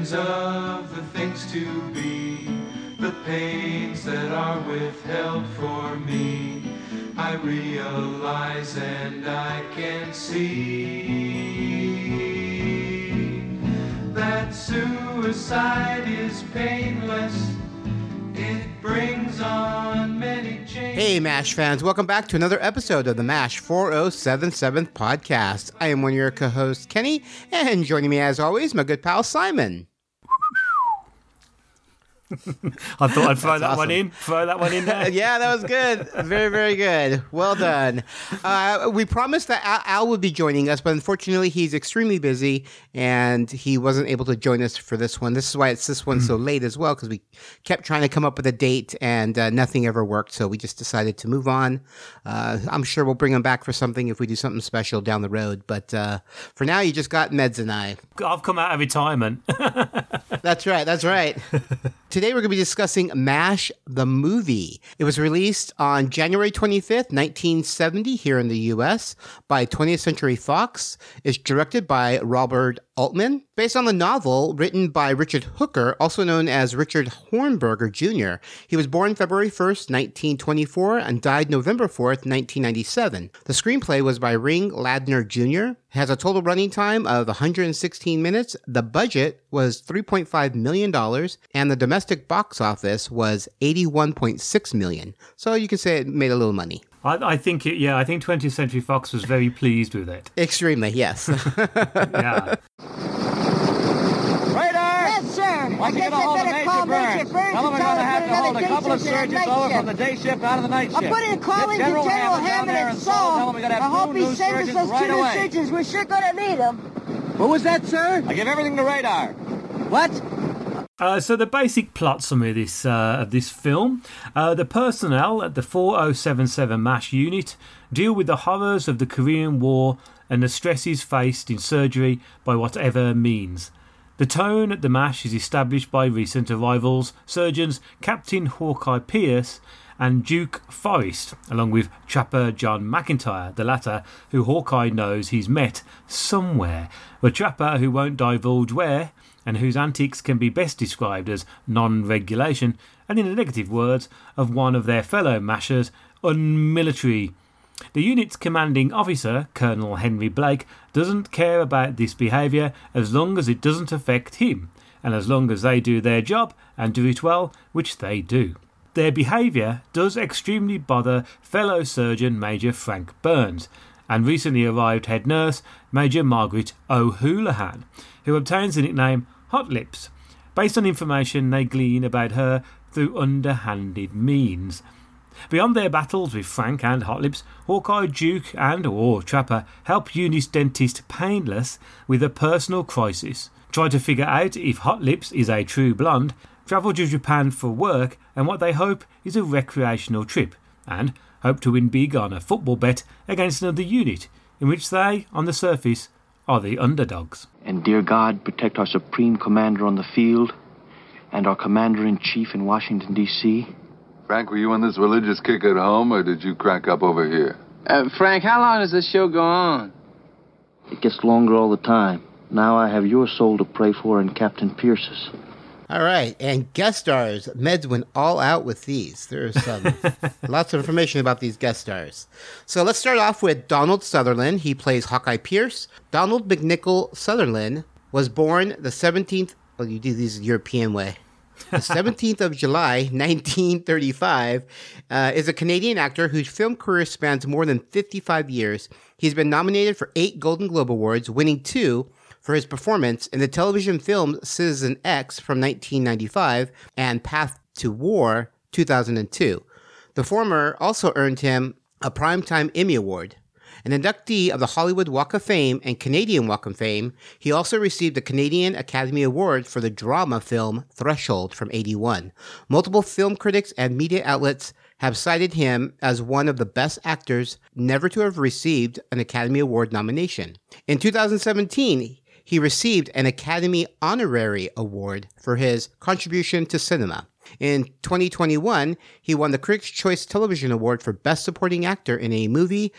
visions of the things to be, the pains that are withheld for me. I realize and I can see that suicide is painless. It brings on. Hey, MASH fans, welcome back to another episode of the MASH 4077 podcast. I am one of your co hosts, Kenny, and joining me as always, my good pal, Simon. I thought I'd throw that one in. Throw that one in there. yeah, that was good. Very, very good. Well done. Uh, we promised that Al, Al would be joining us, but unfortunately, he's extremely busy and he wasn't able to join us for this one. This is why it's this one so late as well, because we kept trying to come up with a date and uh, nothing ever worked. So we just decided to move on. Uh, I'm sure we'll bring him back for something if we do something special down the road. But uh, for now, you just got Meds and I. I've come out of retirement. That's right. That's right. Today we're going to be discussing MASH the movie. It was released on January 25th, 1970 here in the US by 20th Century Fox. It's directed by Robert Altman, based on the novel written by Richard Hooker, also known as Richard Hornberger Jr. He was born February 1st, 1924 and died November 4th, 1997. The screenplay was by Ring Lardner Jr. It has a total running time of 116 minutes. The budget was $3.5 million, and the domestic box office was 81.6 million. So you can say it made a little money. I, I think it. Yeah, I think 20th Century Fox was very pleased with it. Extremely, yes. Yeah. Radar! Yes, sir. Why I don't you get a hold of better Major call Burns? Major Burns Tell him and we're going to have to to hold a couple of day shift and a surgeons night over from the day shift out of the night shift. I'm putting a call Get in General General Hammond down Hammond there and in Tell him Saul. we got to I hope two he new sends us surgeons those right two new away. surgeons. We're sure going to need them. What was that, sir? I give everything to Radar. What? Uh, so the basic plot summary of this uh, of this film: uh, the personnel at the 4077 MASH unit deal with the horrors of the Korean War and the stresses faced in surgery by whatever means. The tone at the MASH is established by recent arrivals, surgeons Captain Hawkeye Pierce and Duke Forrest, along with Trapper John McIntyre, the latter who Hawkeye knows he's met somewhere, but Trapper who won't divulge where, and whose antics can be best described as non regulation, and in the negative words of one of their fellow mashers, unmilitary. The unit's commanding officer, Colonel Henry Blake, doesn't care about this behaviour as long as it doesn't affect him, and as long as they do their job and do it well, which they do. Their behaviour does extremely bother fellow surgeon Major Frank Burns and recently arrived head nurse Major Margaret O'Houlihan, who obtains the nickname Hot Lips, based on information they glean about her through underhanded means. Beyond their battles with Frank and Hot Lips, Hawkeye, Duke, and or Trapper help Eunice Dentist Painless with a personal crisis, try to figure out if Hot Lips is a true blonde, travel to Japan for work and what they hope is a recreational trip, and hope to win big on a football bet against another unit, in which they, on the surface, are the underdogs. And dear God, protect our Supreme Commander on the field and our Commander in Chief in Washington, D.C. Frank, were you on this religious kick at home, or did you crack up over here? Uh, Frank, how long does this show go on? It gets longer all the time. Now I have your soul to pray for and Captain Pierce's. All right, and guest stars. Meds went all out with these. There's some lots of information about these guest stars. So let's start off with Donald Sutherland. He plays Hawkeye Pierce. Donald McNichol Sutherland was born the 17th. Well, you do these European way. The 17th of July, 1935, uh, is a Canadian actor whose film career spans more than 55 years. He's been nominated for eight Golden Globe Awards, winning two for his performance in the television film Citizen X from 1995 and Path to War 2002. The former also earned him a Primetime Emmy Award. An inductee of the Hollywood Walk of Fame and Canadian Walk of Fame, he also received the Canadian Academy Award for the drama film Threshold from 81. Multiple film critics and media outlets have cited him as one of the best actors never to have received an Academy Award nomination. In 2017, he received an Academy Honorary Award for his contribution to cinema. In 2021, he won the Critics' Choice Television Award for Best Supporting Actor in a Movie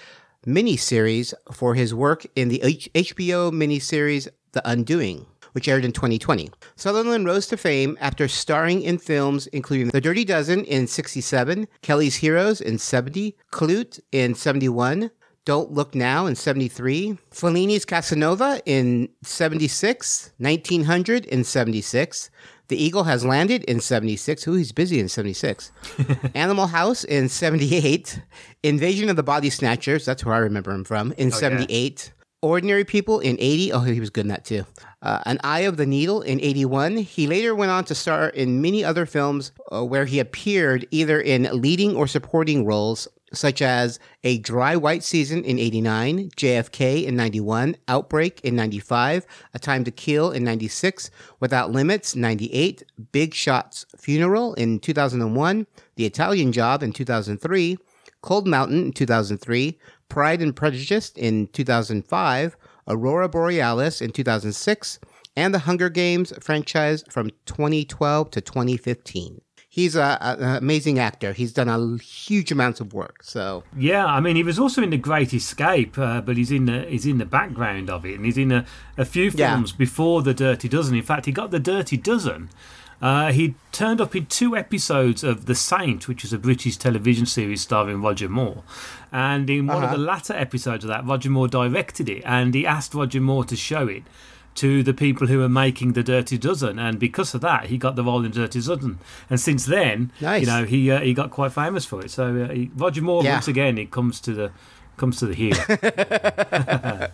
miniseries for his work in the H- HBO miniseries The Undoing. which aired in 2020. Sutherland rose to fame after starring in films including The Dirty Dozen in 67, Kelly's Heroes in 70, Klute in 71, Don't Look Now in 73, Fellini's Casanova in 76, 1900 in 76, The Eagle Has Landed in 76. Ooh, he's busy in 76. Animal House in 78, Invasion of the Body Snatchers, that's where I remember him from, in 78. Ordinary People in 80. Oh, he was good in that too. Uh, An Eye of the Needle in 81. He later went on to star in many other films uh, where he appeared either in leading or supporting roles, such as A Dry White Season in 89, JFK in 91, Outbreak in 95, A Time to Kill in 96, Without Limits 98, Big Shots Funeral in 2001, The Italian Job in 2003, Cold Mountain in 2003, Pride and Prejudice in 2005, Aurora Borealis in 2006, and the Hunger Games franchise from 2012 to 2015. He's a, a- an amazing actor. He's done a huge amounts of work. So Yeah, I mean, he was also in The Great Escape, uh, but he's in the he's in the background of it, and he's in a, a few Yeah. films before The Dirty Dozen. In fact, he got The Dirty Dozen. Uh, he turned up in two episodes of The Saint, which is a British television series starring Roger Moore. And in one of the latter episodes of that, Roger Moore directed it, and he asked Roger Moore to show it to the people who were making The Dirty Dozen. And because of that, he got the role in Dirty Dozen. And since then, Nice. you know, he uh, he got quite famous for it. So uh, he, Roger Moore, Yeah. once again, it comes to the comes to the heel.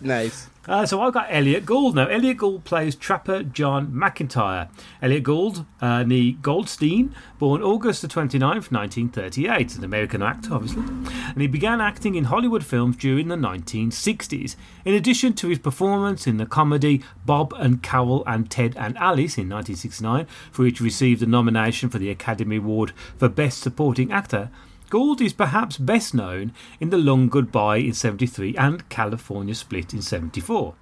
nice. Uh, so I've got Elliot Gould now. Elliot Gould plays Trapper John McIntyre. Elliot Gould, uh, nee Goldstein, born August the 29th, 1938, an American actor, obviously. And he began acting in Hollywood films during the 1960s. In addition to his performance in the comedy Bob and Carol and Ted and Alice in 1969, for which he received a nomination for the Academy Award for Best Supporting Actor, Gould is perhaps best known in The Long Goodbye in 73 and California Split in 74.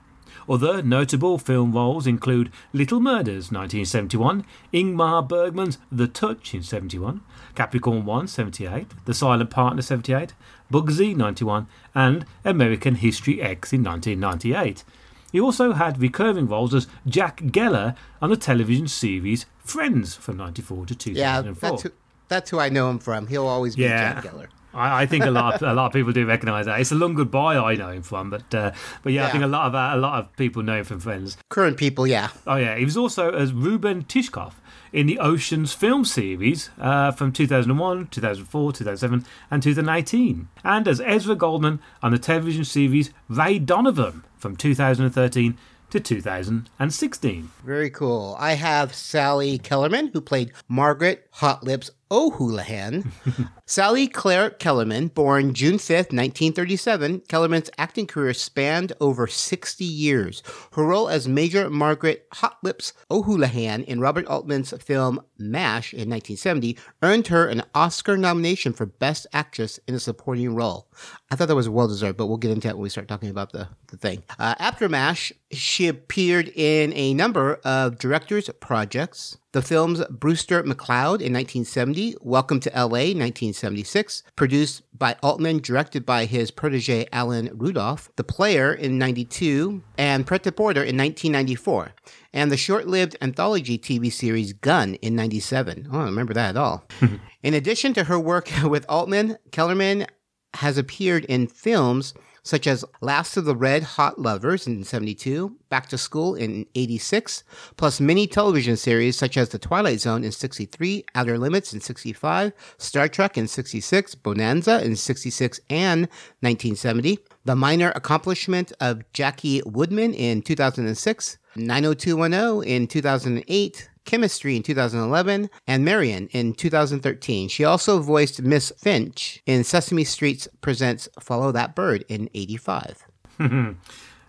Other notable film roles include Little Murders 1971, Ingmar Bergman's The Touch in 71, Capricorn 1 78, The Silent Partner 78, Bugsy 91, and American History X in 1998. He also had recurring roles as Jack Geller on the television series Friends from 94 to Yeah, 2004. that's who, that's who I know him from. He'll always be Yeah. Jack Geller. I, I think a lot, of, a lot of people do recognise that. It's a long goodbye I know him from, but uh, but yeah, I think a lot of uh, a lot of people know him from Friends. Current people, yeah. Oh yeah, he was also as Reuben Tishkoff in the Oceans film series uh, from 2001, 2004, 2007, and 2018, and as Ezra Goldman on the television series Ray Donovan from 2013 to 2016. Very cool. I have Sally Kellerman, who played Margaret Hot Lips O'Houlihan. Sally Claire Kellerman, born June 5th, 1937, Kellerman's acting career spanned over 60 years. Her role as Major Margaret Hot Lips O'Houlihan in Robert Altman's film MASH in 1970 earned her an Oscar nomination for Best Actress in a Supporting Role. I thought that was well deserved, but we'll get into that when we start talking about the, the thing. Uh, after MASH, she appeared in a number of directors' projects. The films Brewster McCloud in 1970, Welcome to LA 1976, produced by Altman, directed by his protege Alan Rudolph, The Player in 92, and Pret a Porter in 1994, and the short lived anthology TV series Gun in 97. Oh, I don't remember that at all. in addition to her work with Altman, Kellerman has appeared in films such as Last of the Red Hot Lovers in 72, Back to School in 86, plus many television series such as The Twilight Zone in 63, Outer Limits in 65, Star Trek in 66, Bonanza in 66 and 1970, The Minor Accomplishment of Jackie Woodman in 2006, 90210 in 2008, Chemistry in 2011, and Maron in 2013. She also voiced Miss Finch in Sesame Street's Presents Follow That Bird in 85.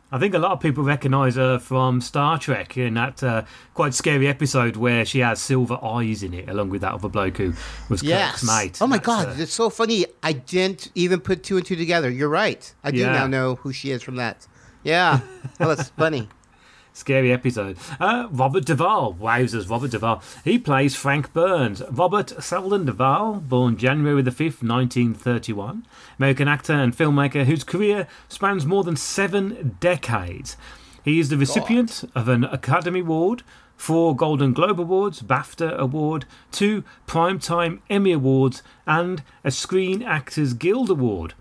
I think a lot of people recognise her from Star Trek in that uh, quite scary episode where she has silver eyes in it, along with that other bloke who was Yes. Kirk's mate. Oh my That's, God, uh, it's so funny. I didn't even put two and two together. You're right. I do Yeah. now know who she is from that. Yeah. Oh, that's funny. Scary episode. Uh, Robert Duvall. Wowzers, Robert Duvall. He plays Frank Burns. Robert Selden Duvall, born January the 5th, 1931. American actor and filmmaker whose career spans more than seven decades. He is the recipient of an Academy Award, four Golden Globe Awards, BAFTA Award, two Primetime Emmy Awards, and a Screen Actors Guild Award.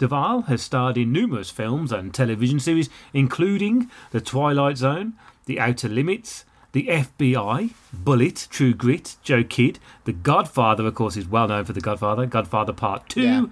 Duvall has starred in numerous films and television series, including The Twilight Zone, The Outer Limits, The FBI, Bullitt, True Grit, Joe Kidd, The Godfather, of course, is well known for The Godfather, Godfather Part 2. Yeah.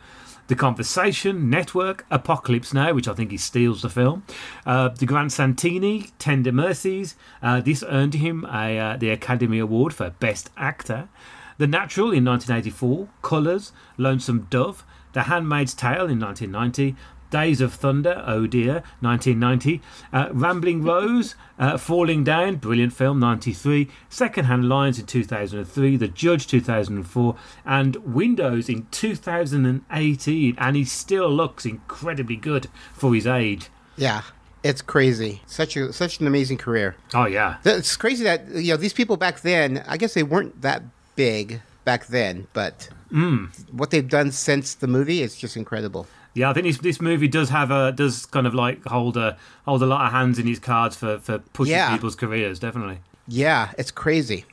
The Conversation, Network, Apocalypse Now, which I think he steals the film. Uh, the Grand Santini, Tender Mercies. Uh, this earned him a, uh, the Academy Award for Best Actor. The Natural in 1984, Colours, Lonesome Dove, The Handmaid's Tale in 1990, Days of Thunder, oh dear, 1990, uh, Rambling Rose, uh, Falling Down, brilliant film, 93. Secondhand Lions in 2003, The Judge 2004, and Windows in 2018, and he still looks incredibly good for his age. Yeah, it's crazy. Such a such an amazing career. Oh, yeah. It's crazy that you know these people back then. I guess they weren't that big back then, but Mm. what they've done since the movie is just incredible. Yeah, I think this this movie does have a does kind of like hold a hold a lot of hands in his cards for for pushing Yeah. people's careers, definitely. Yeah, it's crazy.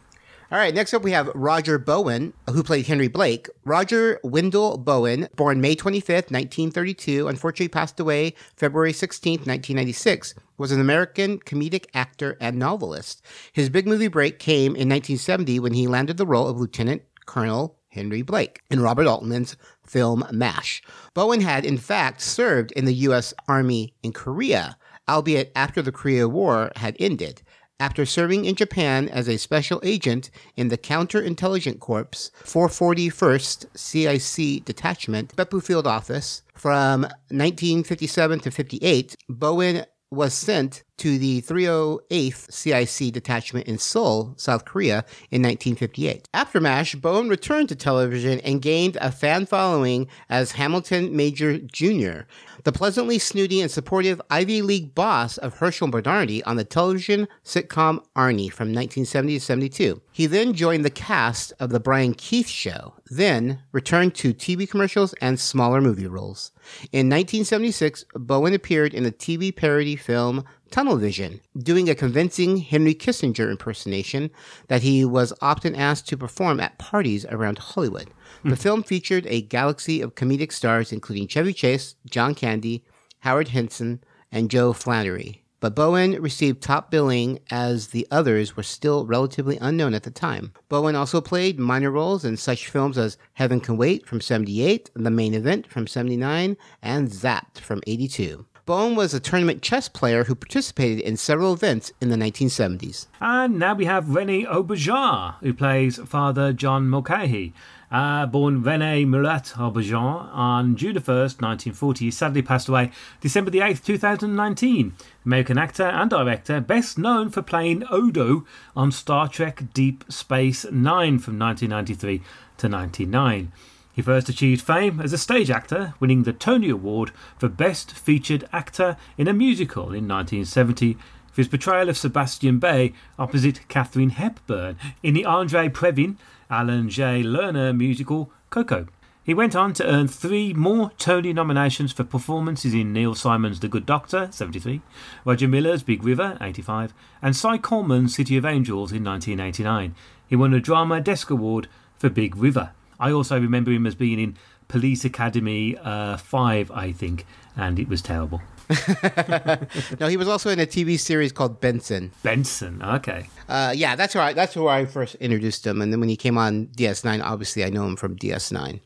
All right, next up we have Roger Bowen, who played Henry Blake. Roger Wendell Bowen, born May 25th, 1932, unfortunately passed away February 16th, 1996, was an American comedic actor and novelist. His big movie break came in 1970 when he landed the role of Lieutenant Colonel Henry Blake in Robert Altman's film MASH. Bowen had, in fact, served in the U.S. Army in Korea, albeit after the Korea War had ended. After serving in Japan as a special agent in the Counterintelligence Corps 441st CIC Detachment, Beppu Field Office, from 1957 to 58, Bowen was sent to the 308th CIC detachment in Seoul, South Korea in 1958. After MASH, Bowen returned to television and gained a fan following as Hamilton Major Jr., the pleasantly snooty and supportive Ivy League boss of Herschel Bernardi on the television sitcom Arnie from 1970 to 72. He then joined the cast of The Brian Keith Show, then returned to TV commercials and smaller movie roles. In 1976, Bowen appeared in the TV parody film Tunnel Vision, doing a convincing Henry Kissinger impersonation that he was often asked to perform at parties around Hollywood. The hmm. film featured a galaxy of comedic stars, including Chevy Chase, John Candy, Howard Henson, and Joe Flannery. But Bowen received top billing as the others were still relatively unknown at the time. Bowen also played minor roles in such films as Heaven Can Wait from 78, The Main Event from 79, and Zapped from 82. Bowen was a tournament chess player who participated in several events in the 1970s. And now we have Rene Auberjonois, who plays Father John Mulcahy. Uh, born Rene Murat Auberjonois on June 1st, 1940, he sadly passed away December the 8th, 2019. American actor and director, best known for playing Odo on Star Trek Deep Space Nine from 1993 to 99. He first achieved fame as a stage actor, winning the Tony Award for Best Featured Actor in a Musical in 1970 for his portrayal of Sebastian Baye opposite Katharine Hepburn in the Andre Previn Alan J. Lerner musical Coco. He went on to earn three more Tony nominations for performances in Neil Simon's The Good Doctor, 73, Roger Miller's Big River, 85, and Cy Coleman's City of Angels in 1989. He won a Drama Desk Award for Big River. I also remember him as being in Police Academy uh, 5, I think, and it was terrible. No, he was also in a TV series called Benson. Benson, okay. Uh, yeah, that's where I, that's where I first introduced him, and then when he came on DS9, obviously I know him from DS9.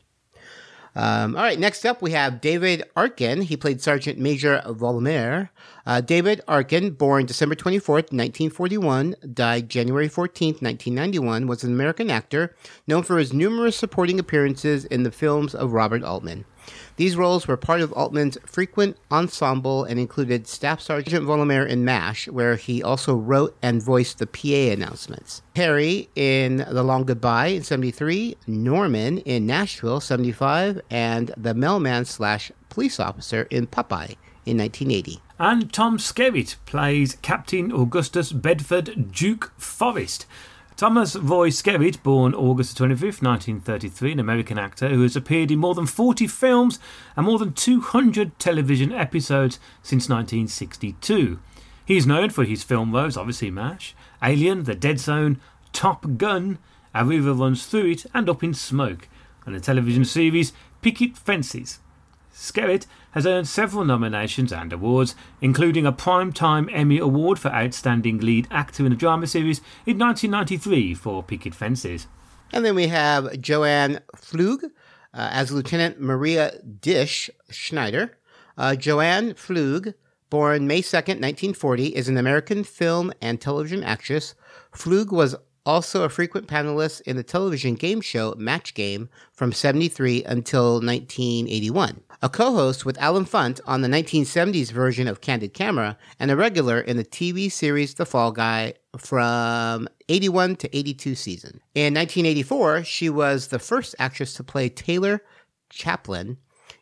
Um, all right, next up we have David Arkin. He played Sergeant Major Vollmer. Uh, David Arkin, born December 24th, 1941, died January 14th, 1991, was an American actor known for his numerous supporting appearances in the films of Robert Altman. These roles were part of Altman's frequent ensemble and included Staff Sergeant Volomir in MASH, where he also wrote and voiced the PA announcements. Harry in The Long Goodbye in 73, Norman in Nashville 75, and the mailman slash police officer in Popeye in 1980. And Tom Skerritt plays Captain Augustus Bedford Duke Forrest. Thomas Roy Skerritt, born August 25th, 1933, an American actor who has appeared in more than 40 films and more than 200 television episodes since 1962. He's known for his film roles, obviously MASH, Alien, The Dead Zone, Top Gun, A River Runs Through It, and Up in Smoke, and the television series Picket Fences. Skerritt has earned several nominations and awards, including a Primetime Emmy Award for Outstanding Lead Actor in a Drama Series in 1993 for Picket Fences. And then we have Joanne Flug uh, as Lieutenant Maria Dish Schneider. Uh, Jo Ann Pflug, born May 2nd, 1940, is an American film and television actress. Pflug was also a frequent panelist in the television game show Match Game from 73 until 1981, a co host with Allen Funt on the 1970s version of Candid Camera, and a regular in the TV series The Fall Guy from 81 to 82 season. In 1984, she was the first actress to play Taylor Chaplin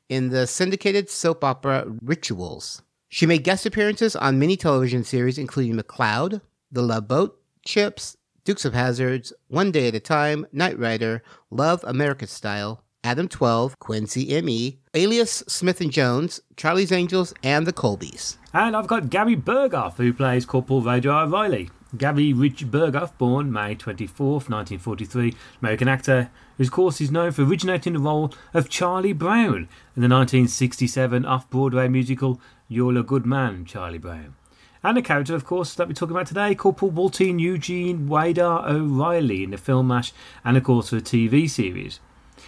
in the syndicated soap opera Rituals. She made guest appearances on many television series, including McCloud, The Love Boat, Chips, Dukes of Hazards, One Day at a Time, Knight Rider, Love America Style, Adam 12, Quincy ME, Alias Smith and Jones, Charlie's Angels, and The Colbys. And I've got Gary Burghoff, who plays Corporal Roger Riley. Gary Rich Burghoff, born May 24th, 1943, American actor, whose course is known for originating the role of Charlie Brown in the 1967 off Broadway musical You're a Good Man, Charlie Brown. And the character, of course, that we're talking about today, Corporal Walton Eugene Radar O'Reilly in the film MASH and, of course, the TV series.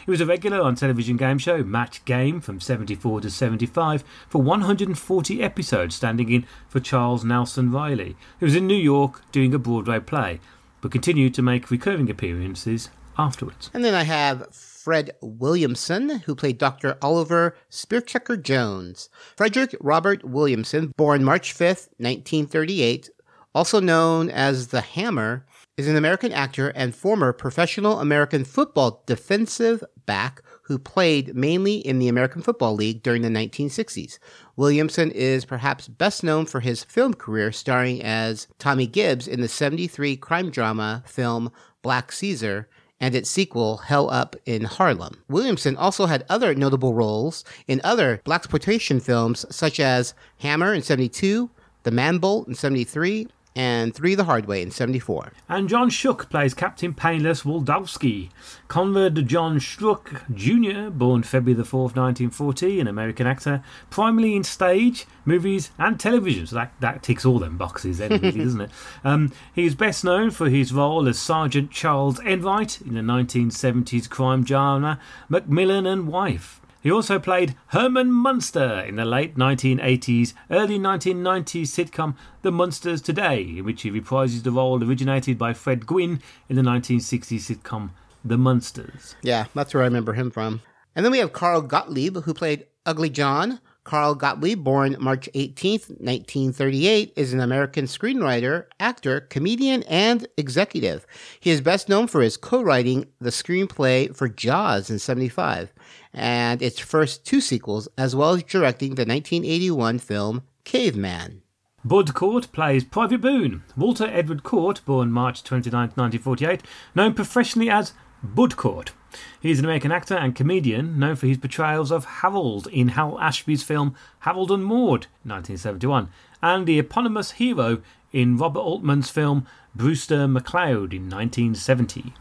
He was a regular on television game show Match Game from 74 to 75 for 140 episodes, standing in for Charles Nelson Reilly, who was in New York doing a Broadway play, but continued to make recurring appearances afterwards. And then I have Fred Williamson, who played Dr. Oliver Spearchucker Jones. Frederick Robert Williamson, born March 5th, 1938, also known as the Hammer, is an American actor and former professional American football defensive back who played mainly in the American Football League during the 1960s. Williamson is perhaps best known for his film career starring as Tommy Gibbs in the 73 crime drama film Black Caesar and its sequel, Hell Up in Harlem. Williamson also had other notable roles in other blaxploitation films such as Hammer in 72, The Man Bolt in 73, and Three the Hard Way in 74. And John Schuck plays Captain Painless Waldowski. Conrad John Schuck Jr., born February the 4th, 1940, an American actor, primarily in stage, movies, and television. So that, that ticks all them boxes then, really, doesn't it? Um, he is best known for his role as Sergeant Charles Enright in the 1970s crime drama McMillan and Wife. He also played Herman Munster in the late 1980s, early 1990s sitcom The Munsters Today, in which he reprises the role originated by Fred Gwynne in the 1960s sitcom The Munsters. Yeah, that's where I remember him from. And then we have Carl Gottlieb, who played Ugly John. Carl Gottlieb, born March 18th, 1938, is an American screenwriter, actor, comedian, and executive. He is best known for his co writing the screenplay for Jaws in 75 and its first two sequels, as well as directing the 1981 film Caveman. Bud Cort plays Private Boone. Walter Edward Cort, born March 29, 1948, known professionally as Bud Cort. He is an American actor and comedian known for his portrayals of Harold in Hal Ashby's film Harold and Maude, 1971, and the eponymous hero in Robert Altman's film Brewster McCloud in 1970.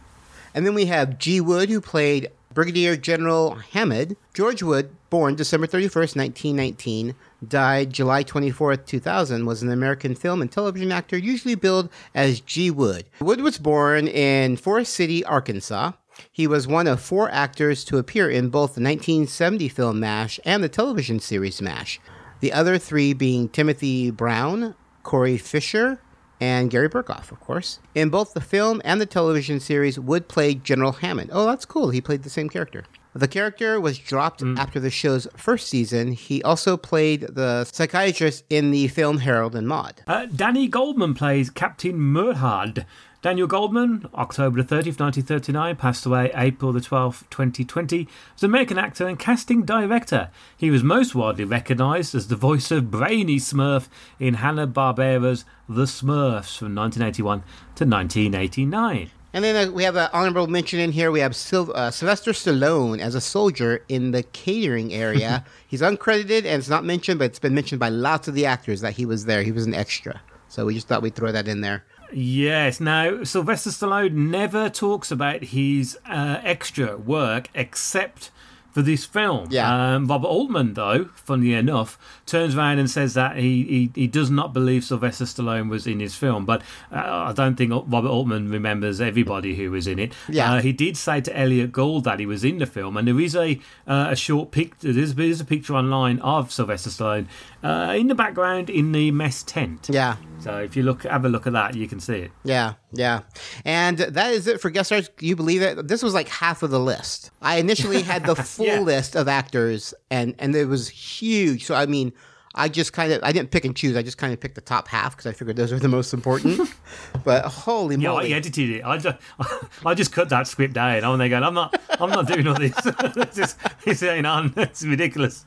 And then we have G. Wood, who played Brigadier General Hammond. George Wood, born December 31st, 1919, died July 24, 2000, was an American film and television actor, usually billed as G. Wood. Wood was born in Forrest City, Arkansas. He was one of four actors to appear in both the 1970 film MASH and the television series MASH. The other three being Timothy Brown, Corey Fischer, and Gary Burghoff, of course. In both the film and the television series, Wood played General Hammond. Oh, that's cool. He played the same character. The character was dropped after the show's first season. He also played the psychiatrist in the film Harold and Maude. Uh, Danny Goldman plays Captain Murhard. Daniel Goldman, October the 30th, 1939, passed away April the 12th, 2020, was an American actor and casting director. He was most widely recognised as the voice of Brainy Smurf in Hanna-Barbera's The Smurfs from 1981 to 1989. And then uh, we have an honorable mention in here. We have Syl- uh, Sylvester Stallone as a soldier in the catering area. He's uncredited and it's not mentioned, but it's been mentioned by lots of the actors that he was there. He was an extra. So we just thought we'd throw that in there. Yes. Now, Sylvester Stallone never talks about his uh, extra work except for this film. Yeah. Um, Robert Altman, though, funnily enough, turns around and says that he, he, he does not believe Sylvester Stallone was in his film. But uh, I don't think Robert Altman remembers everybody who was in it. Yeah. Uh, he did say to Elliot Gould that he was in the film, and there is a uh, a short picture, There's, there's a picture online of Sylvester Stallone uh, in the background in the mess tent. Yeah. So if you look, have a look at that, you can see it. Yeah, yeah. And that is it for guest stars. You believe it? This was like half of the list. I initially had the full Yeah. list of actors and and it was huge. So I mean, I just kind of I didn't pick and choose. I just kind of picked the top half because I figured those are the most important. but holy Yeah, moly. I edited it. I just, I just cut that script down. I'm there going, I'm not, I'm not doing all this. it's just, it's going on. It's ridiculous.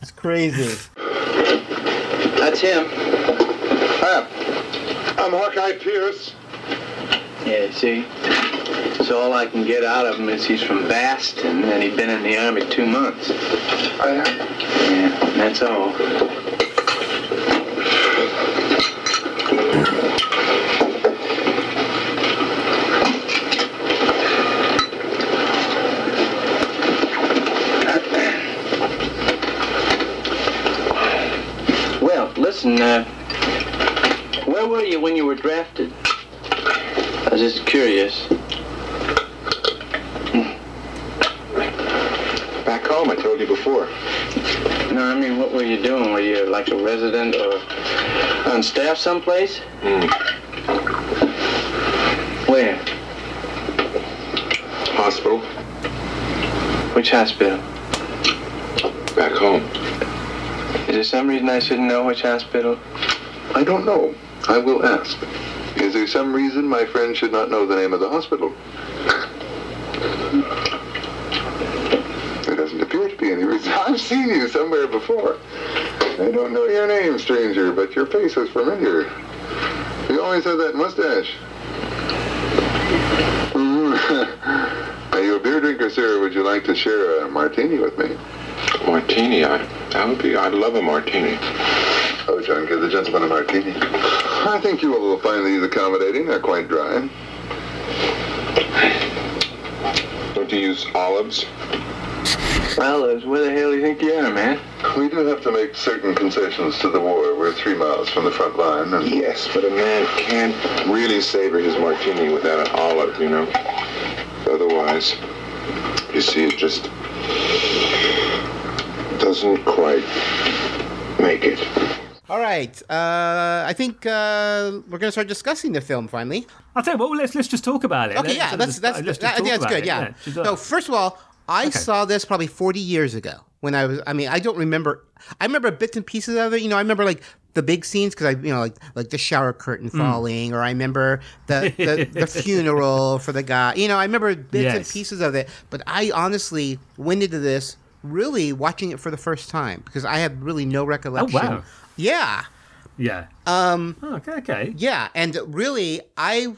It's crazy. That's him. I'm Hawkeye Pierce. Yeah, see? So all I can get out of him is he's from Baston and he'd been in the army two months. Yeah, that's all. Well, listen, uh, were you when you were drafted? I was just curious. Hmm. Back home, I told you before. No, I mean, what were you doing? Were you like a resident or on staff someplace? Hmm. Where? Hospital. Which hospital? Back home. Is there some reason I shouldn't know which hospital? I don't know. I will ask. Is there some reason my friend should not know the name of the hospital? There doesn't appear to be any reason. I've seen you somewhere before. I don't know your name, stranger, but your face is familiar. You always have that mustache. Mm. Are you a beer drinker, sir? Would you like to share a martini with me? Martini, I, that would be, I'd love a martini. Oh, John, give the gentleman a martini. I think you will find these accommodating. They're quite dry. Don't you use olives? Olives, where the hell do you think you are, man? We do have to make certain concessions to the war. We're three miles from the front line. And Yes, but a man can't really savor his martini without an olive, you know? Otherwise, you see, it just doesn't quite make it. All right. Uh, I think uh, we're going to start discussing the film finally. I'll tell you what. Let's let's just talk about it. Okay, yeah, Let's- that's that's that, talk that's good. it, Yeah. uh, So first of all, I saw this probably 40 years ago when I was. I mean, I don't remember. I remember bits and pieces of it. You know, I remember like the big scenes because I, you know, like like the shower curtain Hmm. falling, or I remember the the, the funeral for the guy. You know, I remember bits and pieces of it. But I honestly went into this really watching it for the first time because I have really no recollection. Oh, wow. Yeah. yeah. Um. Oh, okay. Okay. Yeah, and really, I,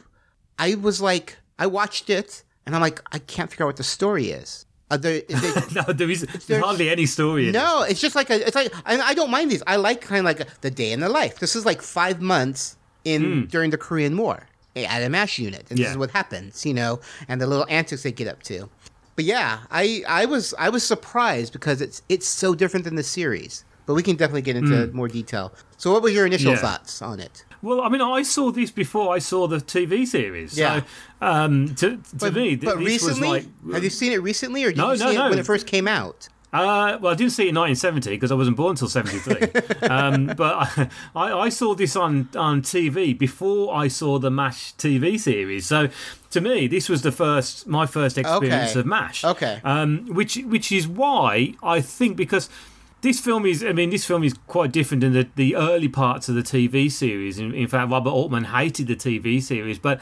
I was like, I watched it, and I'm like, I can't figure out what the story is. Uh, there, there- No, there is there's hardly any story. In it. no, it's just like a, it's like, and I don't mind these. I like kind of like a, the day in the life. This is like five months in during the Korean War at a mash unit, and this is what happens, you know, and the little antics they get up to. But yeah, I, I was, I was surprised because it's, it's so different than the series. But we can definitely get into more detail. So, what was your initial Yeah. thoughts on it? Well, I mean, I saw this before I saw the TV series. Yeah. So, um, to, to But, me, th- but this recently, was like. have you seen it recently, or did No, you no, see no. it when it first came out? Uh, well, I didn't see it in 1970 because I wasn't born until 73. um, but I, I saw this on, on TV before I saw the MASH TV series. So to me, this was the first my first experience Okay. of MASH. Okay. Um, which which is why I think because this film is I mean this film is quite different than the, the early parts of the TV series. In, in fact, Robert Altman hated the TV series, but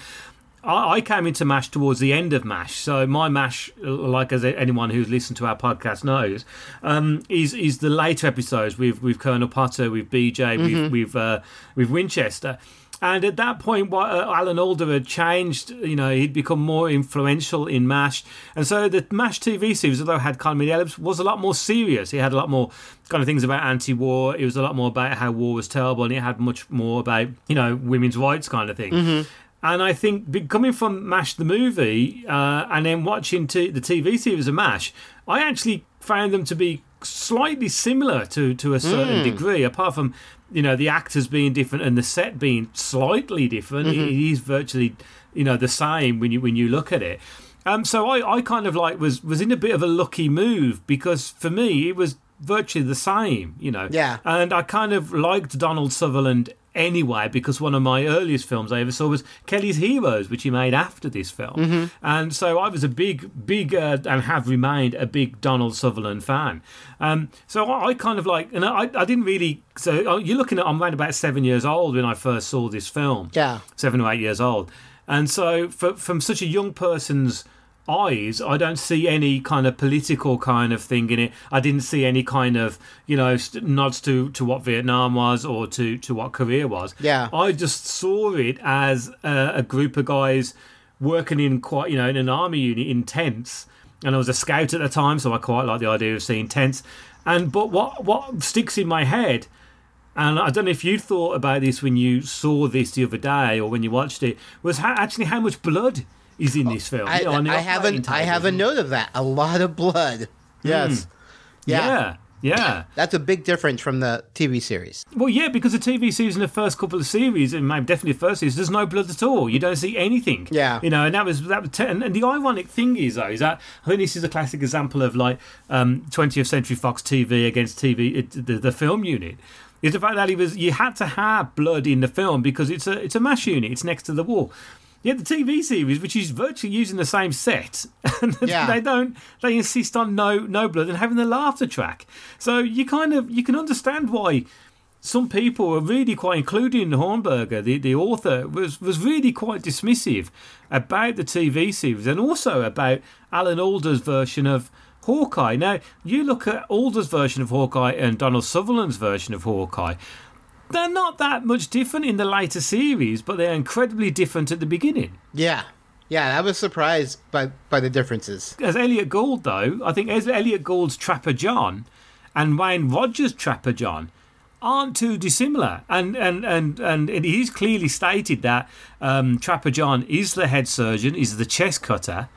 I, I came into MASH towards the end of MASH. So my MASH, like as anyone who's listened to our podcast knows, um, is is the later episodes with with Colonel Potter, with BJ, with with uh, with Winchester. And at that point, what, uh, Alan Alda had changed. You know, he'd become more influential in MASH, and so the MASH TV series, although it had comedy elements, was a lot more serious. It had a lot more kind of things about anti-war. It was a lot more about how war was terrible, and it had much more about you know women's rights kind of thing. Mm-hmm. And I think coming from MASH the movie uh, and then watching t- the TV series of MASH, I actually found them to be slightly similar to to a certain Mm. degree. Apart from you know the actors being different and the set being slightly different, Mhm. it is virtually you know the same when you when you look at it. Um, so I, I kind of like was was in a bit of a lucky move because for me it was virtually the same, you know. Yeah. And I kind of liked Donald Sutherland anyway because one of my earliest films I ever saw was Kelly's Heroes, which he made after this film. Mhm. And so I was a big, big, uh, and have remained a big Donald Sutherland fan. Um, so I, I kind of like, and I, I didn't really. So uh, you're looking at, I'm around about seven years old when I first saw this film. Yeah. Seven or eight years old. And so for, from such a young person's eyes, I don't see any kind of political kind of thing in it. I didn't see any kind of, you know, st- nods to, to what Vietnam was or to, to what Korea was. Yeah. I just saw it as a, a group of guys working in quite, you know, in an army unit in tents. And I was a scout at the time, so I quite like the idea of seeing tents. And but what what sticks in my head, and I don't know if you thought about this when you saw this the other day or when you watched it, was how, actually how much blood is in this film. I, You know, on I haven't. I have a note of that. A lot of blood. Yes. Mm. Yeah, yeah. That's a big difference from the TV series. Well, yeah, because the TV series in the first couple of series, and maybe definitely the first series, there's no blood at all. You don't see anything. Yeah. you know, and that was that. Was te- and, and the ironic thing is, though, is that I think this is a classic example of like um, 20th Century Fox TV against TV, it, the, the film unit. Is the fact that he was you had to have blood in the film because it's a it's a mash unit. It's next to the wall. Yet the TV series, which is virtually using the same set, Yeah. they don't. They insist on no no blood and having the laughter track. So you kind of you can understand why some people are really quite, including Hornberger, the, the author, was, was really quite dismissive about the TV series and also about Alan Alda's version of Hawkeye. Now, you look at Alda's version of Hawkeye and Donald Sutherland's version of Hawkeye, they're not that much different in the later series, but they're incredibly different at the beginning. Yeah. Yeah, I was surprised by by the differences. As Elliot Gould, though, I think as Elliot Gould's Trapper John and Wayne Rogers' Trapper John aren't too dissimilar. And and and and it is clearly stated that um, Trapper John is the head surgeon, is the chest cutter,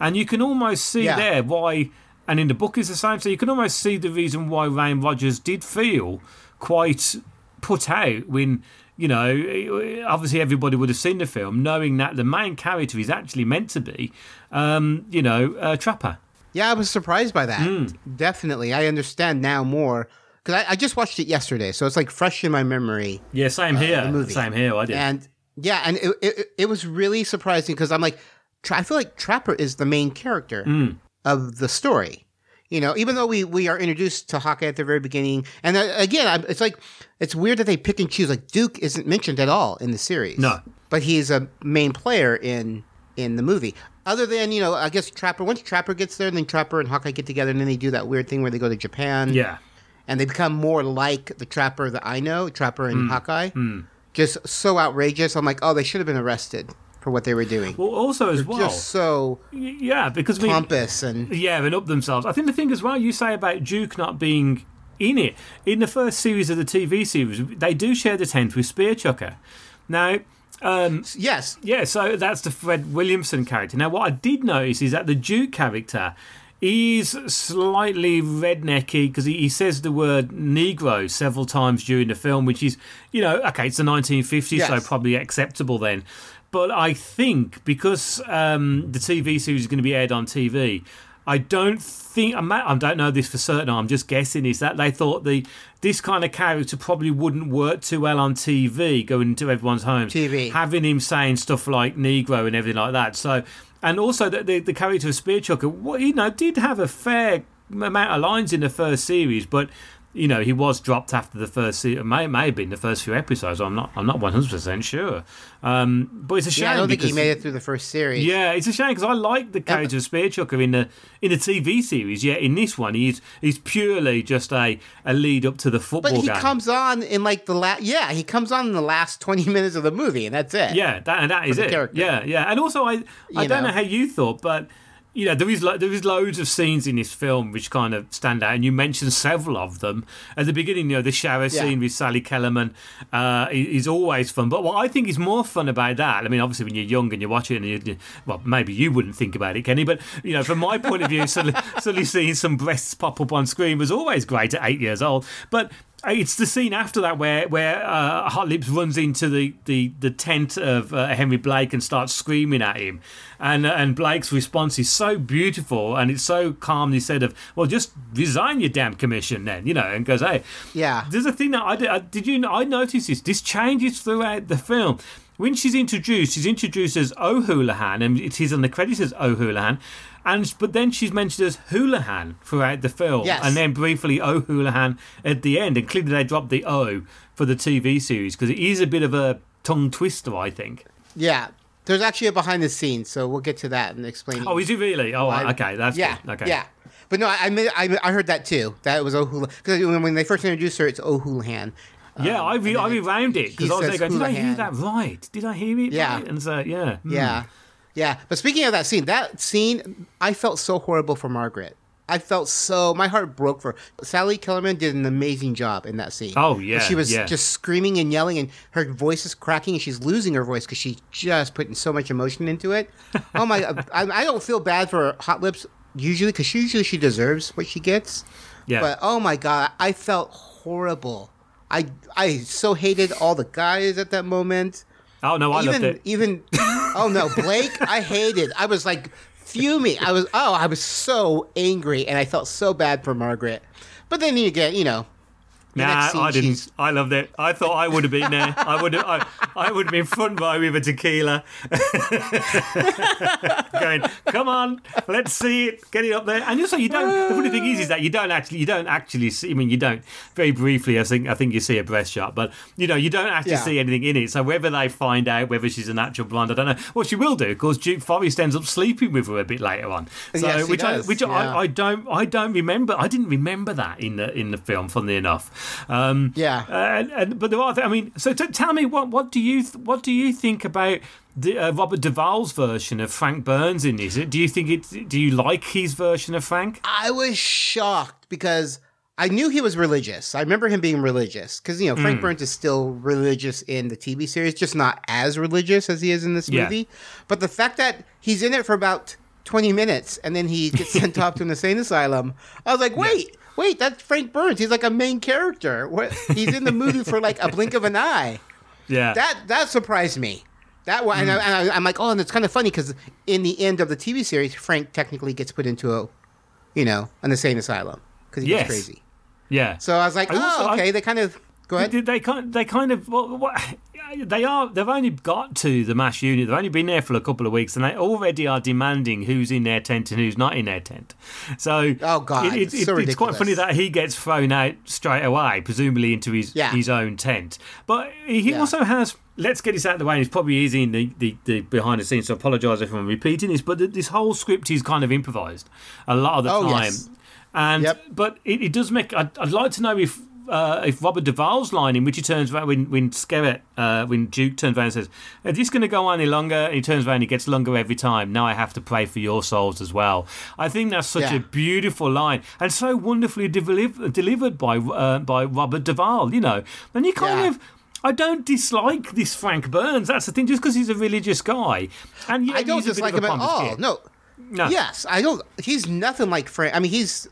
and you can almost see Yeah. there why. And in the book is the same, so you can almost see the reason why Wayne Rogers did feel quite put out when you know obviously everybody would have seen the film knowing that the main character is actually meant to be um, you know a trapper Yeah, I was surprised by that. Hmm. Definitely, I understand now more because I, I just watched it yesterday, so it's like fresh in my memory. yeah same Uh, here the movie. same here i did And yeah, and it it, it was really surprising because I'm like, Tra- I feel like Trapper is the main character Mm. of the story. You know, even though we we are introduced to Hawkeye at the very beginning, and uh, again, it's like it's weird that they pick and choose. Like Duke isn't mentioned at all in the series. No. but he's a main player in in the movie. Other than you know, I guess Trapper. Once Trapper gets there, then Trapper and Hawkeye get together, and then they do that weird thing where they go to Japan. yeah and they become more like the Trapper that I know, Trapper and Mm. Hawkeye. Mm. Just so outrageous. I'm like, oh, they should have been arrested for what they were doing. well also as They're well just so yeah because mean, pompous and yeah and up themselves i think the thing as well you say about duke not being in it in the first series of the tv series they do share the tent with spear chucker now um, yes, yeah. So that's the Fred Williamson character. Now, what I did notice is that the Duke character is slightly rednecky because he, he says the word Negro several times during the film, which is, you know, okay, it's the 1950s, so probably acceptable then. But I think because um, the TV series is going to be aired on TV, I don't think I don't know this for certain. I'm just guessing. Is that they thought the this kind of character probably wouldn't work too well on TV, going into everyone's homes. TV. having him saying stuff like Negro and everything like that. So, and also the the, the character of Spear Chucker, you know, did have a fair amount of lines in the first series, but you know, he was dropped after the first season. May may have been the first few episodes. I'm not. I'm not 100 percent sure. Um, but it's a shame. Yeah, I don't think he made it through the first series. yeah, it's a shame because I like the character of Spear Chucker in the in the TV series. Yet in this one, he's he's purely just a, a lead up to the football But he game. comes on in like the last. Yeah, he comes on in the last twenty minutes of the movie, and that's it. yeah, that and that is it. character. Yeah, yeah, and also I I You don't know. know. how you thought, but. You know there is lo- there is loads of scenes in this film which kind of stand out, and you mentioned several of them at the beginning. You know the shower Yeah. scene with Sally Kellerman uh, is always fun. But what I think is more fun about that, I mean, obviously when you're young and you watch it, and you, you- well, maybe you wouldn't think about it, Kenny, but you know, from my point of view, suddenly, suddenly seeing some breasts pop up on screen was always great at eight years old. But it's the scene after that where where uh, Hot Lips runs into the, the, the tent of uh, Henry Blake and starts screaming at him, and uh, and Blake's response is so beautiful and it's so calmly said of well just resign your damn commission then you know and goes hey Yeah. there's a thing that I did, I, did you I noticed this this changes throughout the film. When she's introduced, she's introduced as O'Houlihan, and it is on the credits as O'Houlihan, and but then she's mentioned as Houlihan throughout the film, Yes. and then briefly O'Houlihan at the end. And clearly they dropped the O for the TV series because it is a bit of a tongue twister, I think. Yeah. There's actually a behind the scenes, so we'll get to that and explain. Oh, is it really? Oh, I- okay, that's yeah, good. Okay, yeah. But no, I I, I heard that too. That it was O'Houlihan because when, they first introduced her, it's O'Houlihan. Yeah, I re- I rewound it because I was going, did I hear that right? Did I hear it Yeah. right? And so, yeah. hmm. Yeah, yeah. But speaking of that scene, that scene, I felt so horrible for Margaret. I felt so my heart broke for Sally Kellerman did an amazing job in that scene. Oh, yeah, she was yeah. just screaming and yelling, and her voice is cracking, and she's losing her voice because she's just putting so much emotion into it. Oh my! I, I don't feel bad for Hot Lips usually because usually she deserves what she gets. Yeah. But oh my god, I felt horrible. I I so hated all the guys at that moment Oh, no, I even loved it. even oh no blake i hated. I was like fuming. I was oh i was so angry and i felt so bad for margaret. But then you get you know Nah, I didn't. I loved it. I thought I would have been there. I would have. I, I would have been front row with a tequila, going, "Come on, let's see it, get it up there." And also, you don't. The funny thing is, is that you don't actually, you don't actually see. I mean, you don't. Very briefly, I think, I think you see a breast shot, but you know, you don't actually Yeah. see anything in it. So whether they find out whether she's a natural blonde, I don't know. What she will do, because Duke Forrest ends up sleeping with her a bit later on. So, Yes, which I, which yeah. I, I don't, I don't remember. I didn't remember that in the in the film. Funnily enough, um, Yeah. and, and, but there are. I mean, so t- tell me what what do you th- what do you think about the, uh, Robert Duvall's version of Frank Burns in this? Do you think it? Do you like his version of Frank? i was shocked because i knew he was religious i remember him being religious because you know frank burns is still religious in the tv series just not as religious as he is in this Yeah. movie but the fact that he's in it for about 20 minutes and then he gets sent off to an insane asylum i was like wait wait that's frank burns he's like a main character what he's in the movie for like a blink of an eye Yeah, that that surprised me. That one, and, hmm. I, and I, I'm like, oh, and it's kind of funny because in the end of the TV series, Frank technically gets put into a, you know, an insane asylum because he Yes. goes crazy. yeah. So I was like, I oh, also- oh, I- okay. they kind of go ahead. They, they kind they kind of what, what, they are they've only got to the Mash unit. They've only been there for a couple of weeks, and they already are demanding who's in their tent and who's not in their tent. So Oh, God, it, it, it's it- so it's quite funny that he gets thrown out straight away, presumably into his Yeah. his own tent. But he Yeah. also has. Let's get this out of the way. and It's probably easy in the, the, the behind the scenes. So I apologise if I'm repeating this, but th- this whole script is kind of improvised a lot of the Oh, time. yes. And Yep. but it, it does make. I'd, I'd like to know if uh, if Robert Duvall's line, in which he turns around when when Skerritt, uh, when Duke turns around and says, "Is this going to go on any longer?" And he turns around, and he gets longer every time. Now I have to pray for your souls as well. I think that's such Yeah. a beautiful line and so wonderfully deliv- delivered by uh, by Robert Duvall. You know, and you kind Yeah. of. I don't dislike this Frank Burns. That's the thing, just because he's a religious guy, and yet I don't he's a bit dislike him at all. kid. No. No. Yes, I don't. He's nothing like Frank. I mean, he's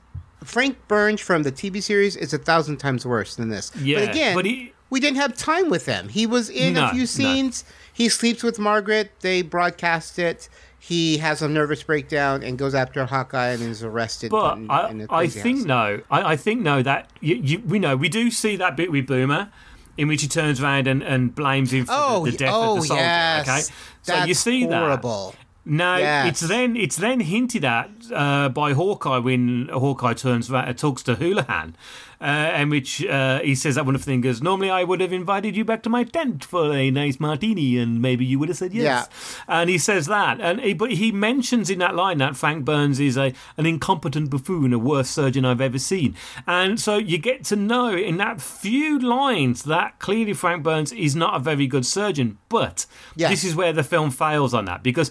Frank Burns from the TV series is a thousand times worse than this. Yeah, but again, but he- we didn't have time with him. He was in No, a few scenes. He sleeps with Margaret. They broadcast it. He has a nervous breakdown and goes after Hawkeye and is arrested. But in- I, in I think house. no, I, I think no that you, you, we know we do see that bit with Boomer, in which he turns around and, and blames him for Oh, the, the death oh of the soldier. yes. Okay, so That's you see that horrible. that. Now Yes. it's then it's then hinted at uh, by Hawkeye when Hawkeye turns ra- talks to Houlihan, uh, in which uh, he says that one of the things. Normally, I would have invited you back to my tent for a nice martini, and maybe you would have said yes. And he says that, and he, but he mentions in that line that Frank Burns is a an incompetent buffoon, a worst surgeon I've ever seen. And so you get to know in that few lines that clearly Frank Burns is not a very good surgeon. But Yes. this is where the film fails on that because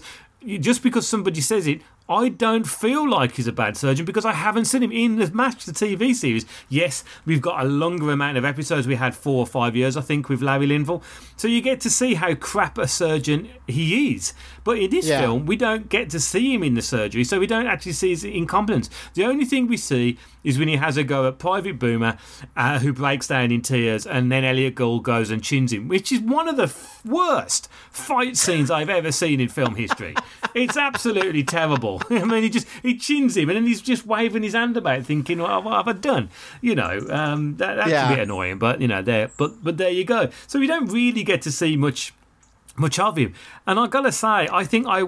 just because somebody says it, I don't feel like he's a bad surgeon because I haven't seen him in the Mash, the TV series. Yes, we've got a longer amount of episodes. We had four or five years, I think, with Larry Linville. So you get to see how crap a surgeon he is. But in this Yeah. film, we don't get to see him in the surgery, so we don't actually see his incompetence. The only thing we see is when he has a go at Private Boomer, uh, who breaks down in tears, and then Elliott Gould goes and chins him, which is one of the f- worst fight scenes I've ever seen in film history. it's absolutely terrible. I mean, he just he chins him, and then he's just waving his hand about, thinking, "What, what have I done?" You know, um, that, that's Yeah. a bit annoying, but you know, there, but but there you go. So we don't really get to see much much of him. And I gotta say, I think I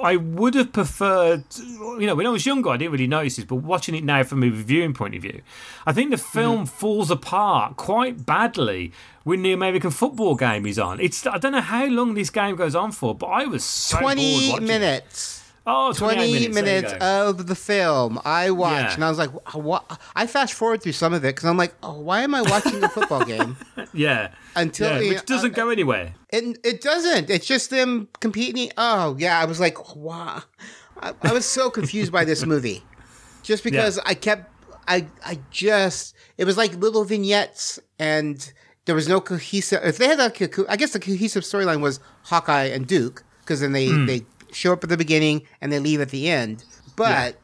I would have preferred, you know, when I was younger, I didn't really notice this, but watching it now from a reviewing point of view, I think the mm-hmm. film falls apart quite badly when the American football game is on. It's I don't know how long this game goes on for, but I was so 20 minutes. it. Oh, 20 28 minutes, minutes, there you go. of the film I watched, Yeah. and I was like, "What?" I fast forward through some of it because I'm like, "Oh, why am I watching a football game?" yeah, Until yeah, which doesn't go anywhere. It it doesn't. It's just them competing. Oh yeah, I was like, wow. I, I was so confused by this movie, just because I kept. I I just it was like little vignettes and there was no cohesive. If they had a, I guess the cohesive storyline was Hawkeye and Duke because then they Hmm. they show up at the beginning and they leave at the end. But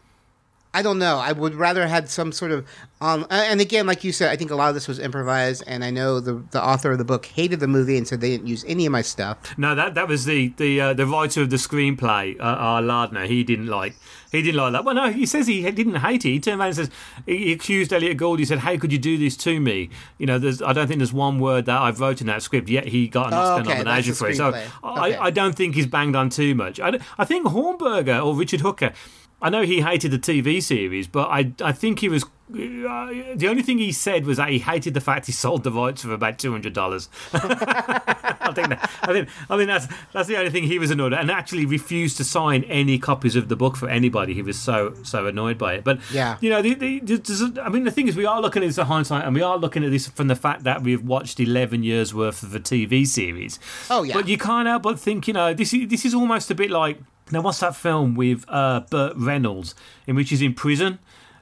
I don't know. I would rather had some sort of um. And again, like you said, I think a lot of this was improvised. And I know the the author of the book hated the movie and said they didn't use any of my stuff. No, that that was the the uh, the writer of the screenplay, uh, R. Lardner. He didn't like he didn't like that. Well, no, he says he didn't hate it. He turned around and says he accused Elliott Gould. He said, "How could you do this to me?" You know, there's I don't think there's one word that I've wrote in that script yet. He got an Oh, Oscar okay, nomination for it. So screenplay. I, I don't think he's banged on too much. I, I think Hornberger or Richard Hooker. I know he hated the TV series, but I I think he was. The only thing he said was that he hated the fact he sold the rights for about two hundred dollars. I think that, I think I think that's that's the only thing he was annoyed at, and actually refused to sign any copies of the book for anybody. He was so so annoyed by it. But Yeah. you know, the, the, the- I mean, the thing is, we are looking at this in hindsight, and we are looking at this from the fact that we've watched eleven years worth of a TV series. Oh, yeah. But you can't help but think, you know, this is this is almost a bit like now. What's that film with uh, Burt Reynolds in which he's in prison?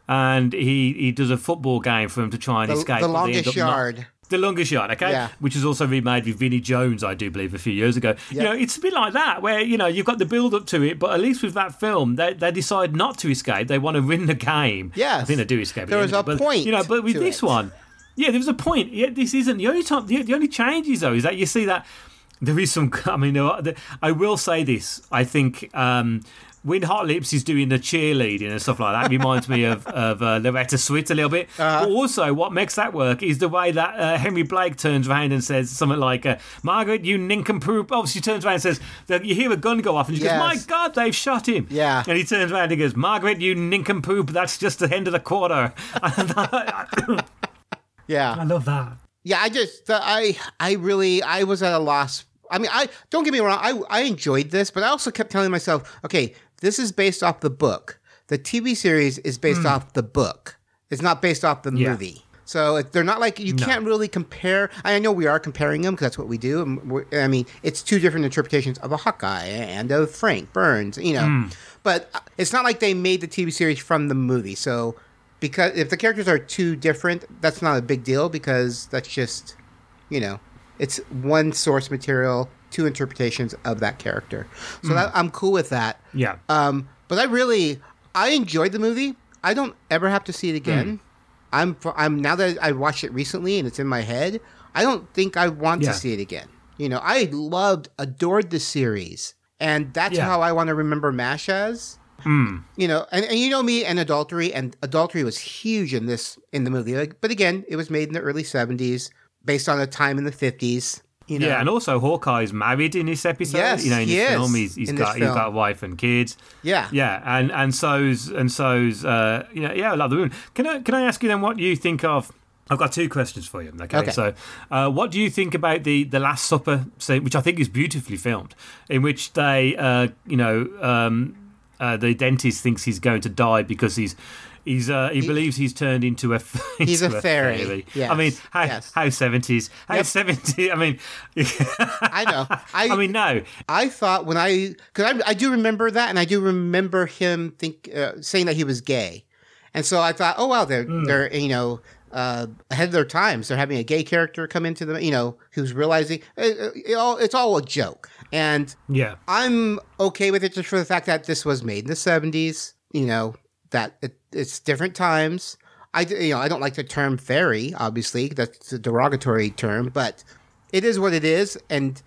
And he, he does a football game for him to try and The- escape. The but they end Longest up not- Yard. the longest yard, okay, Yeah. which is also remade with Vinnie Jones, I do believe, a few years ago. You know, it's a bit like that, where you know you've got the build up to it, but at least with that film, they, they decide not to escape. They want to win the game. Yeah, I think they do escape. There was a but, point you know. But with this it. one, yeah, there was a point. Yeah, this isn't the only time. The, the only changes though is that you see that there is some. I mean, there are- there- I will say this. I think. Um, when Hot Lips is doing the cheerleading and stuff like that, it reminds me of, of uh, Loretta Swit a little bit. Uh-huh. But also, what makes that work is the way that uh, Henry Blake turns around and says something like, uh, Margaret, you nincompoop. Oh, she turns around and says, that you hear a gun go off, and she Yes. goes, My God, they've shot him. Yeah. And he turns around and he goes, Margaret, you nincompoop, that's just the end of the quarter. Yeah. I love that. Yeah, I just I I really I was at a loss. I mean, I don't get me wrong. I I enjoyed this, but I also kept telling myself, okay, this is based off the book. The TV series is based off the book. It's not based off the Yeah. movie. So they're not like you can't really compare. I know we are comparing them because that's what we do. I mean, it's two different interpretations of a Hawkeye and of Frank Burns. You know, but uh, it's not like they made the TV series from the movie. So because if the characters are too different, that's not a big deal because that's just you know, it's one source material, two interpretations of that character. So hmm. that, I'm cool with that. Yeah. Um, but I really, I enjoyed the movie. I don't ever have to see it again. Hmm. I'm, I'm now that I watched it recently and it's in my head. I don't think I want Yeah. to see it again. You know, I loved, adored the series, and that's Yeah. how I want to remember Mash as. Hmm. You know, and, and you know me and adultery, and adultery was huge in this in the movie. Like, but again, it was made in the early '70s, based on a time in the '50s. You know? Yeah, and also Hawkeye's married in this episode. Yes, you know, in he this is film, he's, he's got he's got a wife and kids. Yeah. yeah, and and so's and so's uh, you know, yeah, I love the woman. Can I can I ask you then what you think of? I've got two questions for you. Okay, Okay. so uh, what do you think about the the Last Supper scene, which I think is beautifully filmed, in which they, uh, you know, um, uh, the dentist thinks he's going to die because he's. He's, uh, he, believes he's turned into a He's into a fairy. Yes, I mean, how yes. how seventies, how Yep. seventy? I mean, I know. I, I mean, no, I thought when I because I, I do remember that, and I do remember him think uh, saying that he was gay, and so I thought, oh wow, they're Hmm. they're you know uh, ahead of their times. They're having a gay character come into the you know who's realizing it, it, it all, it's all a joke, and yeah, I'm okay with it just for the fact that this was made in the '70s. You know that it, it's different times. I you know I don't like the term fairy. Obviously, that's a derogatory term, but it is what it is, and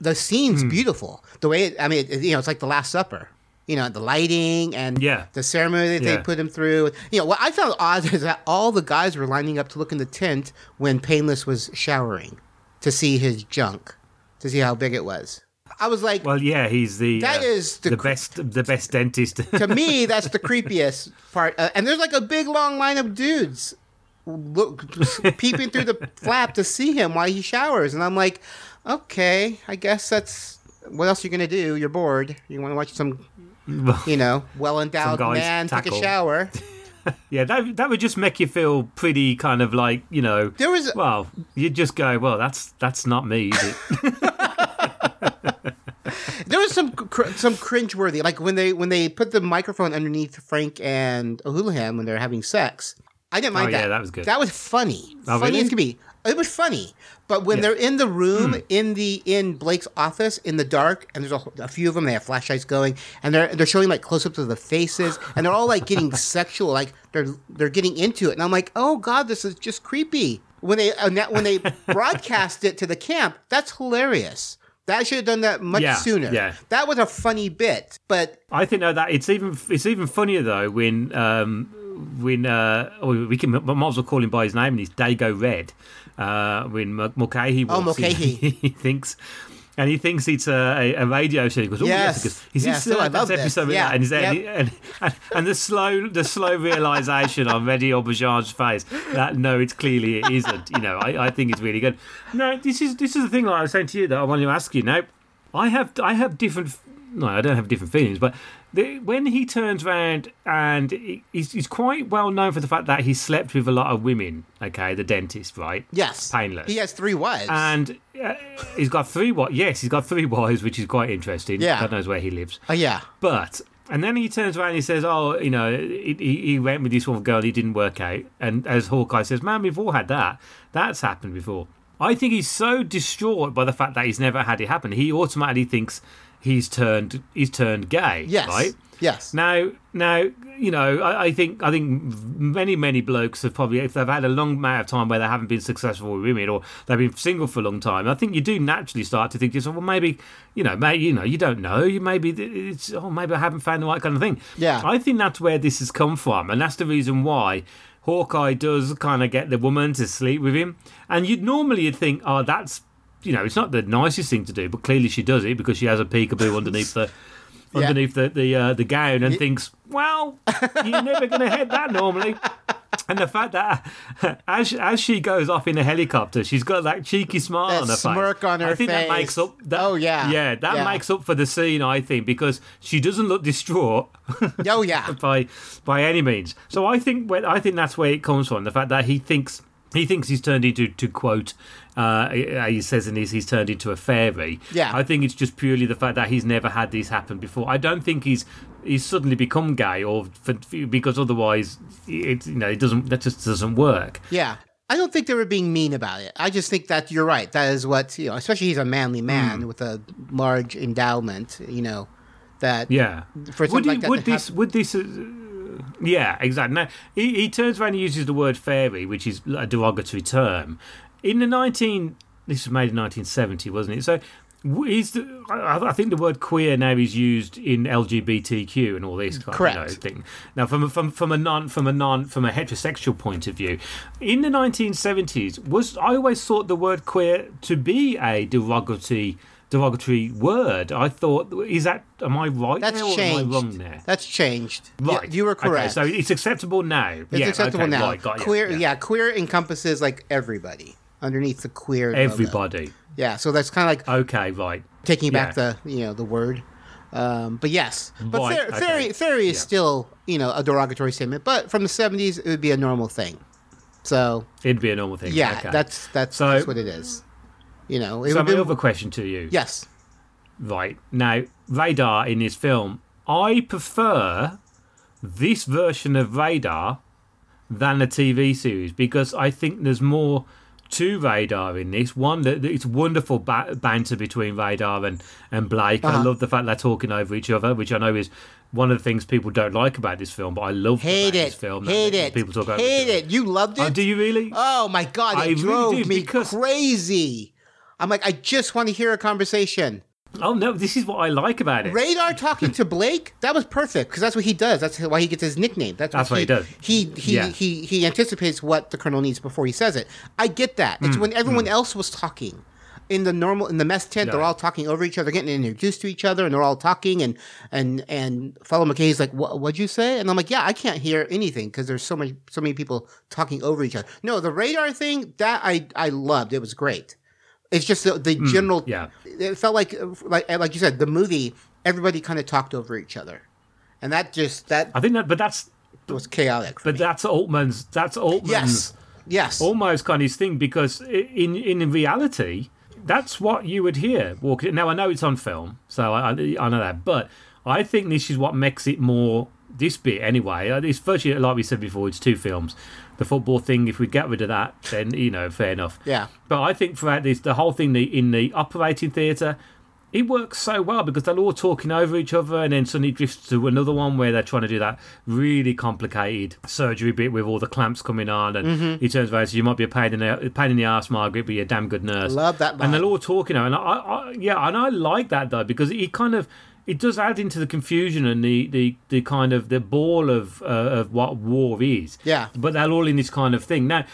the scene's Hmm. beautiful. The way it, I mean, it, you know, it's like the Last Supper. You know, the lighting and Yeah. the ceremony that Yeah. they put him through. You know, what I found odd is that all the guys were lining up to look in the tent when Painless was showering to see his junk, to see how big it was. I was like, Well, yeah, he's the That uh, is the the, cr- best the best dentist. to me, that's the creepiest part. Uh, and there's like a big long line of dudes look peeping through the flap to see him while he showers, and I'm like, okay, I guess that's what else are you gonna do? You're bored. You want to watch some, you know, well endowed man take a shower. yeah, that that would just make you feel pretty kind of like you know. There was well, you'd just go, well, that's that's not me, is it? There was some cr- some cringeworthy, like when they when they put the microphone underneath Frank and O'Houlihan when they're having sex. I didn't mind Oh, that. yeah, that was good. That was funny. Oh, funny really? as could be. It was funny. But when Yeah. They're in the room in the in Blake's office in the dark, and there's a, a few of them, they have flashlights going, and they're they're showing like close ups of the faces, and they're all like getting sexual, like they're they're getting into it, and I'm like, oh god, this is just creepy. When they uh, when they broadcast it to the camp, that's hilarious. That should have done that much Yeah, sooner. yeah. That was a funny bit, but I think no, that it's even it's even funnier though when um, when uh, or we can might as well call him by his name and he's Dago Red. Uh, when Mulcahy Oh, in, Mulcahy. he thinks. And he thinks it's a, a, radio show. He goes, "Oh Yes. yes!" He goes, "Is Yes. this Oh, uh, that episode?" Yeah. that?" And, he's Yep. and, and, and the slow the slow realization on René Auberjonois's face that no, it's clearly it isn't. You know, I, I think it's really good. No, this is this is the thing Like I was saying to you that I wanted to ask you. Now, I have I have different. No, I don't have different feelings, but the, when he turns around and he's, he's quite well known for the fact that he slept with a lot of women. Okay, the dentist, right? yes, painless. He has three wives. And uh, he's got three wives. Yes, he's got three wives, which is quite interesting. Yeah. God knows where he lives. oh yeah, But and then he turns around and he says, "Oh, you know, he, he he went with this one girl, he didn't work out." And as Hawkeye says, "Man, we've all had that. That's happened before." I think he's so distraught by the fact that he's never had it happen. He automatically thinks he's turned he's turned gay. yes, Right. yes. Now, now, you know, I, I think I think many many blokes have probably if they've had a long amount of time where they haven't been successful with women or they've been single for a long time. I think you do naturally start to think to yourself, well, maybe, you know, maybe you know, you don't know, you maybe it's oh maybe I haven't found the right kind of thing. Yeah. I think that's where this has come from, and that's the reason why. Hawkeye does kind of get the woman to sleep with him, and you'd normally you'd think, oh, that's you know, it's not the nicest thing to do, but clearly she does it because she has a peekaboo underneath the Yeah. underneath the the, uh, the gown and thinks, well, you're never going to hit that normally. And the fact that as as she goes off in a helicopter, she's got that cheeky smile That on her smirk face. on her I think that makes up. That, Oh, yeah. yeah, that Yeah. makes up for the scene. I think because she doesn't look distraught Oh yeah, by by any means. So I think when, I think that's where it comes from. The fact that he thinks he thinks he's turned into to quote uh, he says in this he's turned into a fairy. Yeah. I think it's just purely the fact that he's never had this happen before. I don't think he's he's suddenly become gay or for, because otherwise it you know it doesn't that just doesn't work. yeah. I don't think they were being mean about it. I just think that you're right. That is what you know. Especially he's a manly man Hmm. with a large endowment. You know that. Yeah. For would like he- that would this would this uh, yeah exactly now he, he turns around and uses the word fairy which is a derogatory term in the 19 this was made in 1970 wasn't it so Is the, I I think the word queer now is used in LGBTQ and all this kind of you know, Correct. thing. Now, from a- from from a non from a non from a heterosexual point of view, in the 1970s, was I always thought the word queer to be a derogatory derogatory word. I thought, is that am I right? That's there or changed. Am I wrong there? That's changed. Right, you were Okay, correct. so it's acceptable now. it's yeah, acceptable okay, now. Right, queer, yeah. yeah. queer encompasses like everybody underneath the queer. logo. Everybody. Yeah, so that's kind of like Okay, right. taking back Yeah. the you know the word. Um, but yes, but Right, fair, okay. fairy fairy is Yeah. still you know a derogatory statement. But from the seventies, it would be a normal thing. So It'd be a normal thing. yeah, okay. that's that's, So- that's what it is. You know, it So would my be, other question to you. yes. Right. Now, Radar in this film, I prefer this version of Radar than the TV series because I think there's more to Radar in this. One, that it's wonderful ba- banter between Radar and, and Blake. I Uh-huh. love the fact they're talking over each other, which I know is one of the things people don't like about this film, but I love Hate about this it. film. Hate that it. People talk over Hate it. You loved it. Oh, do you really? Oh my god, it I drove did, me crazy. I'm like, I just want to hear a conversation. Oh no, this is what I like about it. Radar talking to Blake, that was perfect because that's what he does. That's why he gets his nickname. That's, That's what he does. He he, Yeah. he he anticipates what the colonel needs before he says it. I get that. It's mm, when everyone mm. else was talking. In the normal in the mess tent, they're all talking over each other, getting introduced to each other, and they're all talking. And and and Fellow McKay's like, what'd you say?" And I'm like, "Yeah, I can't hear anything because there's so many so many people talking over each other." No, the radar thing that I I loved. It was great. It's just the, the general. Hmm, yeah. It felt like like like you said, the movie. Everybody kind of talked over each other, and that just that I think that, but that's was chaotic. but me. that's Altman's. That's Altman's. yes, yes, almost kind of his thing because in in reality, that's what you would hear walking. Now I know it's on film, so I, I I know that, but I think this is what makes it more this bit anyway. uh, It's virtually like we said before. It's two films. The football thing, if we get rid of that, then you know, fair enough. Yeah. But I think throughout this, the whole thing the, in the operating theatre, it works so well because they're all talking over each other, and then suddenly drifts to another one where they're trying to do that really complicated surgery bit with all the clamps coming on, and Mm-hmm. he turns around and says, "You might be a pain in the pain in the ass, Margaret, but you're a damn good nurse." Love that And they're all talking, and I, I, yeah, and I like that though because it kind of. It does add into the confusion and the, the, the kind of the ball of uh, of what war is. Yeah. But they're all in this kind of thing. Now,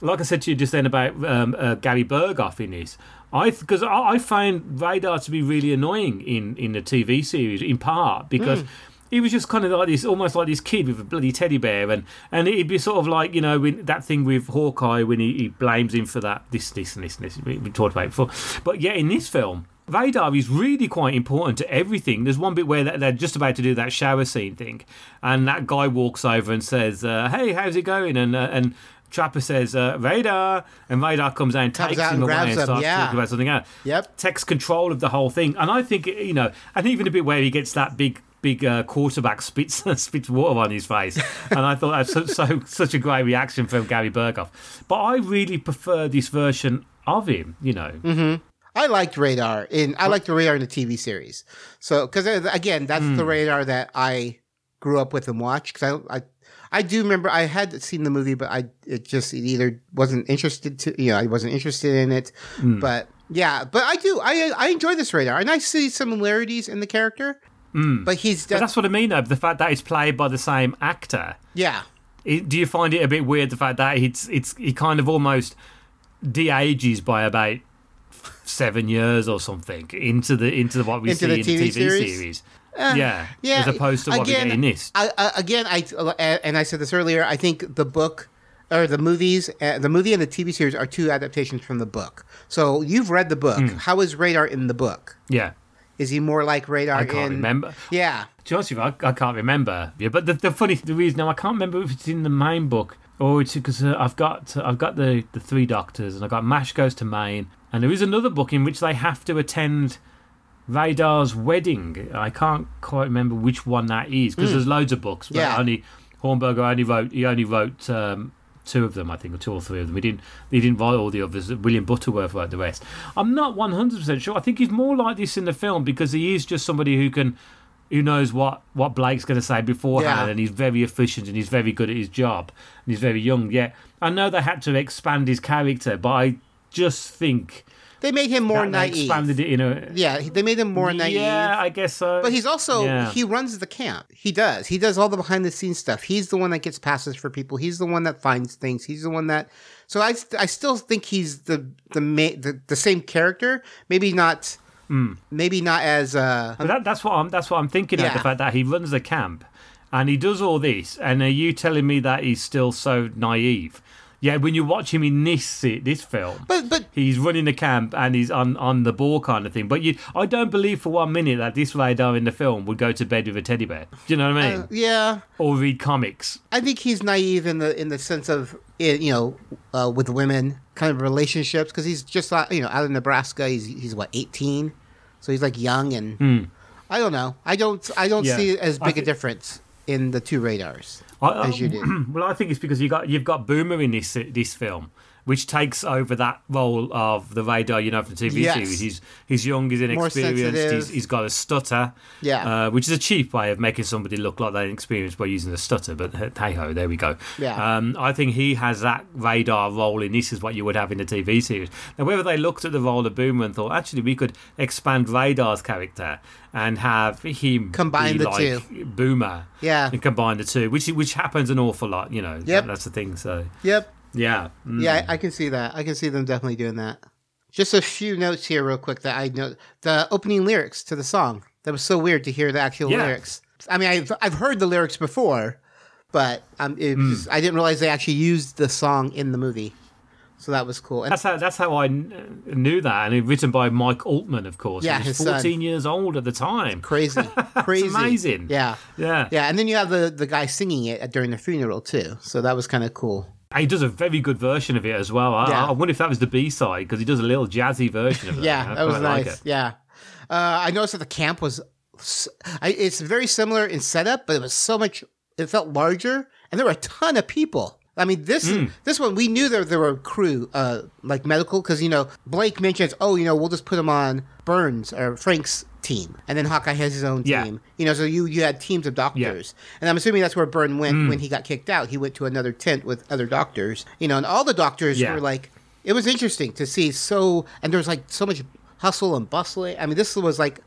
like I said to you just then about um, uh, Gary Burghoff in this, I because I, I find Radar to be really annoying in in the TV series in part because. He was just kind of like this, almost like this kid with a bloody teddy bear, and and it'd be sort of like you know when, that thing with Hawkeye when he, he blames him for that this this and this and this. We, we talked about it before, but yeah, in this film, Radar is really quite important to everything. There's one bit where they're- just about to do that shower scene thing, and that guy walks over and says, uh, "Hey, how's it going?" and uh, and Trapper says, uh, "Radar," and Radar comes out and takes out him and away and starts yeah. talking about something else. Yep. takes control of the whole thing, and I think you know, and even a bit where he gets that big. Big uh, quarterback spits spits water on his face, and I thought that's so, so such a great reaction from Gary Burghoff. But I really prefer this version of him. You know, Mm-hmm. I liked Radar in I liked the Radar in the TV series. So because again, that's Hmm. the Radar that I grew up with and watched. Because I, I I do remember I had seen the movie, but I it just it either wasn't interested to you know I wasn't interested in it. Hmm. But yeah, but I do I I enjoy this Radar and I see similarities in the character. But he's Hmm. but that's what I mean. Though the fact that it's played by the same actor. yeah. It, do you find it a bit weird the fact that it's it's he kind of almost de-ages by about seven years or something into the into what we Into see the in the TV TV series? series? Uh, yeah, yeah. as opposed to what we get in this. I, I, again, I and I said this earlier. I think the book or the movies, uh, the movie and the TV series are two adaptations from the book. So you've read the book. Hmm. How is Radar in the book? Yeah, Is he more like Radar? I can't in, remember. Yeah, To be honest with you, I, I can't remember. Yeah, but the, the funny the reason now I can't remember if it's in the main book or it's because uh, I've got I've got the the three doctors and I've got Mash goes to Maine and there is another book in which they have to attend Radar's wedding. I can't quite remember which one that is because there's loads of books. Yeah. only Hornberger only wrote he only wrote um, two of them, I think, or two or three of them. He didn't he didn't write all the others. William Butterworth wrote the rest. I'm not 100 percent sure. I think he's more like this in the film because he is just somebody who can who knows what what Blake's going to say beforehand, Yeah. and he's very efficient and he's very good at his job, and he's very young. Yeah, I know they had to expand his character, but I just think They made him more naive. expanded it in a Yeah, they made him more naive. Yeah, I guess so. But he's also Yeah. he runs the camp. He does. He does all the behind the scenes stuff. He's the one that gets passes for people. He's the one that finds things. He's the one that. So I, I still think he's the the, ma- the the same character. Maybe not. Maybe not as. Uh, But that, that's what I'm. That's what I'm thinking. Of the fact that he runs the camp, and he does all this, and are you telling me that he's still so naive? Yeah, when you watch him in this this film, but but he's running the camp and he's on on the ball kind of thing. But you, I don't believe for one minute that this radar in the film would go to bed with a teddy bear. Do you know what I mean? uh, yeah, or read comics. I think he's naive in the in the sense of eh, you know uh, with women kind of relationships because he's just uh, you know out of Nebraska. He's he's what eighteen, so he's like young and I don't know. I don't I don't. Yeah. see as big a difference in the two radars I- uh, as you do. well, I think it's because you got you've got Boomer in this this film, which takes over that role of the radar. You know, from the TV Yes. series. He's he's young, he's inexperienced, he's, he's got a stutter. Yeah. uh, which is a cheap way of making somebody look like they're inexperienced by using a stutter. But hey ho, there we go. Yeah. Um, I think he has that radar role in this is what you would have in the TV series. Now, whether they looked at the role of Boomer and thought actually we could expand Radar's character and have him Combine be the like two. Boomer Yeah. and combine the two, which which happens an awful lot. You know, Yep. that's the thing. So Yep. Yeah, Mm. Yeah, I, I can see that. I can see them definitely doing that. Just a few notes here, real quick. That I know the opening lyrics to the song. That was so weird to hear the actual Yeah. lyrics. I mean, I've I've heard the lyrics before, but um, it was, I didn't realize they actually used the song in the movie. So that was cool. And That's how that's how I kn- knew that, and it written by Mike Altman, of course. Yeah, he was his son. fourteen years old at the time. crazy, crazy, amazing. Yeah, Yeah, yeah. And then you have the the guy singing it during the funeral too. So that was kind of cool. He does a very good version of it as well. I, Yeah. I wonder if that was the B side because he does a little jazzy version of that. Yeah, that was quite like nice. yeah, uh, I noticed that the camp was. I, it's very similar in setup, but it was so much. It felt larger, and there were a ton of people. I mean, this Hmm. this one we knew there there were crew uh, like medical because you know Blake mentions oh you know we'll just put them on Burns or Frank's team, and then Hawkeye has his own Yeah. team. You know, so you you had teams of doctors, and I'm assuming that's where Byrne went Hmm. when he got kicked out. He went to another tent with other doctors. You know, and all the doctors Yeah. were like it was interesting to see so and there was like so much hustle and bustling. I mean, this was like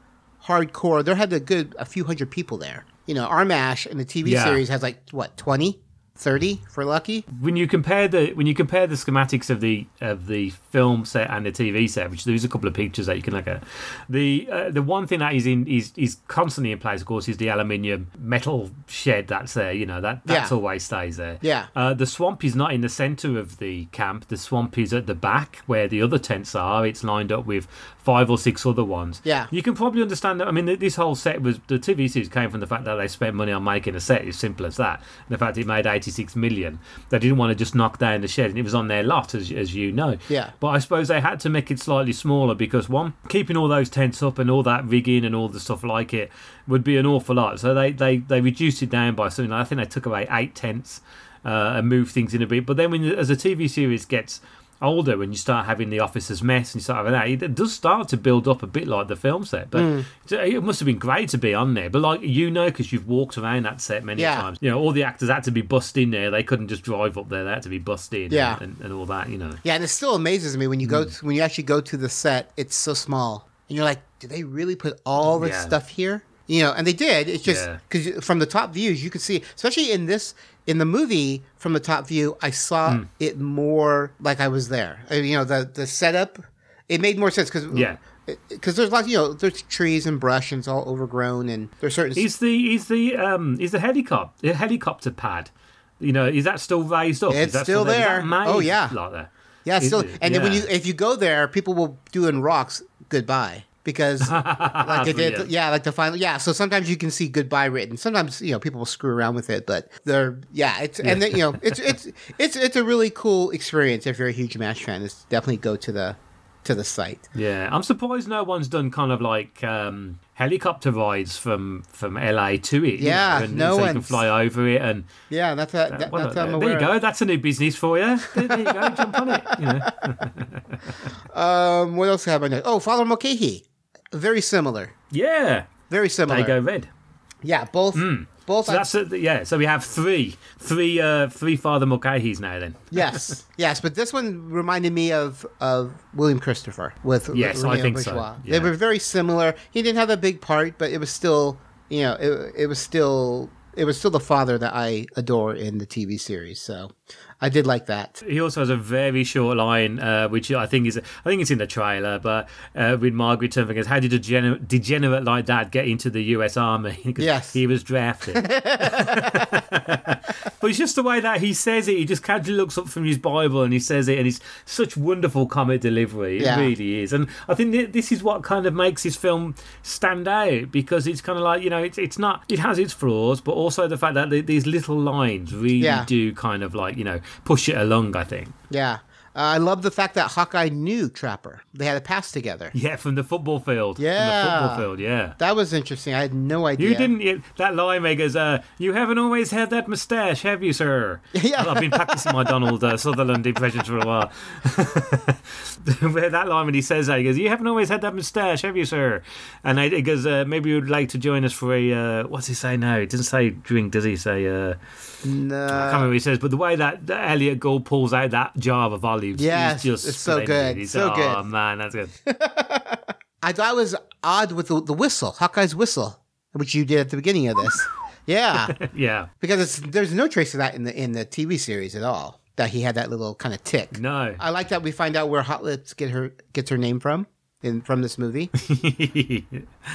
hardcore. There had a good a few hundred people there. You know, Armash in the TV Yeah. series has like what 20, 30 for lucky. when you compare the when you compare the schematics of the of the film set and the TV set, which there's a couple of pictures that you can look at, the uh, the one thing that is in is is constantly in place, of course, is the aluminium metal shed that's there. You know that that's Yeah. always stays there. Yeah. Uh, the swamp is not in the center of the camp. The swamp is at the back where the other tents are. It's lined up with five or six other ones. Yeah. You can probably understand that. I mean, this whole set was the TV series came from the fact that they spent money on making a set. It's simple as that. And the fact it made 86 million. They didn't want to just knock down the shed, and it was on their lot, as, as you know. Yeah. But I suppose they had to make it slightly smaller because one, keeping all those tents up and all that rigging and all the stuff like it would be an awful lot. So they they, they reduced it down by something. Like, I think they took away eight tents uh, and moved things in a bit. But then when as a TV series gets older and you start having the officers mess and you start having that it does start to build up a bit like the film set but Mm. it must have been great to be on there but like you know because you've walked around that set many Yeah. times you know all the actors had to be bussed in there they couldn't just drive up there they had to be bussed in Yeah. and, and, and all that you know Yeah, and it still amazes me when you go to, when you actually go to the set. It's so small, and you're like, did they really put all this Yeah. stuff here? You know, and they did. It's just Yeah. because from the top views, you could see, especially in this in the movie from the top view, I saw Hmm. it more like I was there. Uh, You know, the the setup, it made more sense because Yeah. because there's like you know there's trees and brush and it's all overgrown and there's certain is the is the um is the helicopter the helicopter pad you know is that still raised up Is It's that still there. Oh, yeah. like Yeah, Is still, it? and then when you if you go there, people will do in rocks goodbye because like they did, Brilliant. yeah, like the final, yeah. So sometimes you can see goodbye written. Sometimes you know people will screw around with it, but they're yeah, it's and then, you know it's it's it's it's a really cool experience if you're a huge Mash fan. Is definitely go to the to the site. Yeah, I'm surprised no one's done kind of like um, helicopter rides from from LA to it. you Yeah, know, and no so you can fly over it, and Yeah, that's a, that, well, that's what I'm there you of. go. That's a new business for you. There, there you go. Jump on it. You know. Um, what else have I? Oh, Father Mulcahy, very similar, Yeah, very similar. they go red. Yeah, both Both. So that's it. Yeah. So we have three, three, uh, three Father Mulcahy's now. Then. yes, yes, but this one reminded me of of William Christopher with Yes, I think so, yeah. They were very similar. He didn't have a big part, but it was still, you know, it, it was still it was still the father that I adore in the TV series. So I did like that. He also has a very short line, uh, which I think is, I think it's in the trailer, but uh, with Margaret Turnbull goes, "How did a degenerate, degenerate like that get into the U.S. Army?" Yes. he was drafted. but it's just the way that he says it. He just casually looks up from his Bible and he says it, and it's such wonderful comic delivery. It Yeah. really is, and I think thi- this is what kind of makes his film stand out because it's kind of like you know, it's it's not, it has its flaws, but also the fact that th- these little lines really Yeah. do kind of like you know push it along. I think. Yeah. Uh, I love the fact that Hawkeye knew Trapper. They had a pass together. Yeah, from the football field. From the Yeah. football field, yeah. That was interesting. I had no idea. You didn't. You, that line makers. Uh, you haven't always had that moustache, have you, sir? Yeah. I've been practicing my Donald uh, Sutherland impressions for a while. Where that line when he says that, he goes, "You haven't always had that moustache, have you, sir?" And I, he goes, uh, "Maybe you'd like to join us for a uh, what's he say now? He doesn't say drink, does he? Say uh, No. I can't remember what he says, but the way that, that Elliott Gould pulls out that jar of olives, Yes, is just it's so good, He's- so oh, good. man, that's good. I thought it was odd with the, the whistle, Hawkeye's whistle, which you did at the beginning of this. Yeah, yeah. because it's, there's no trace of that in the in the TV series at all. That he had that little kind of tick. No. I like that we find out where Hot Lips get her gets her name from in from this movie.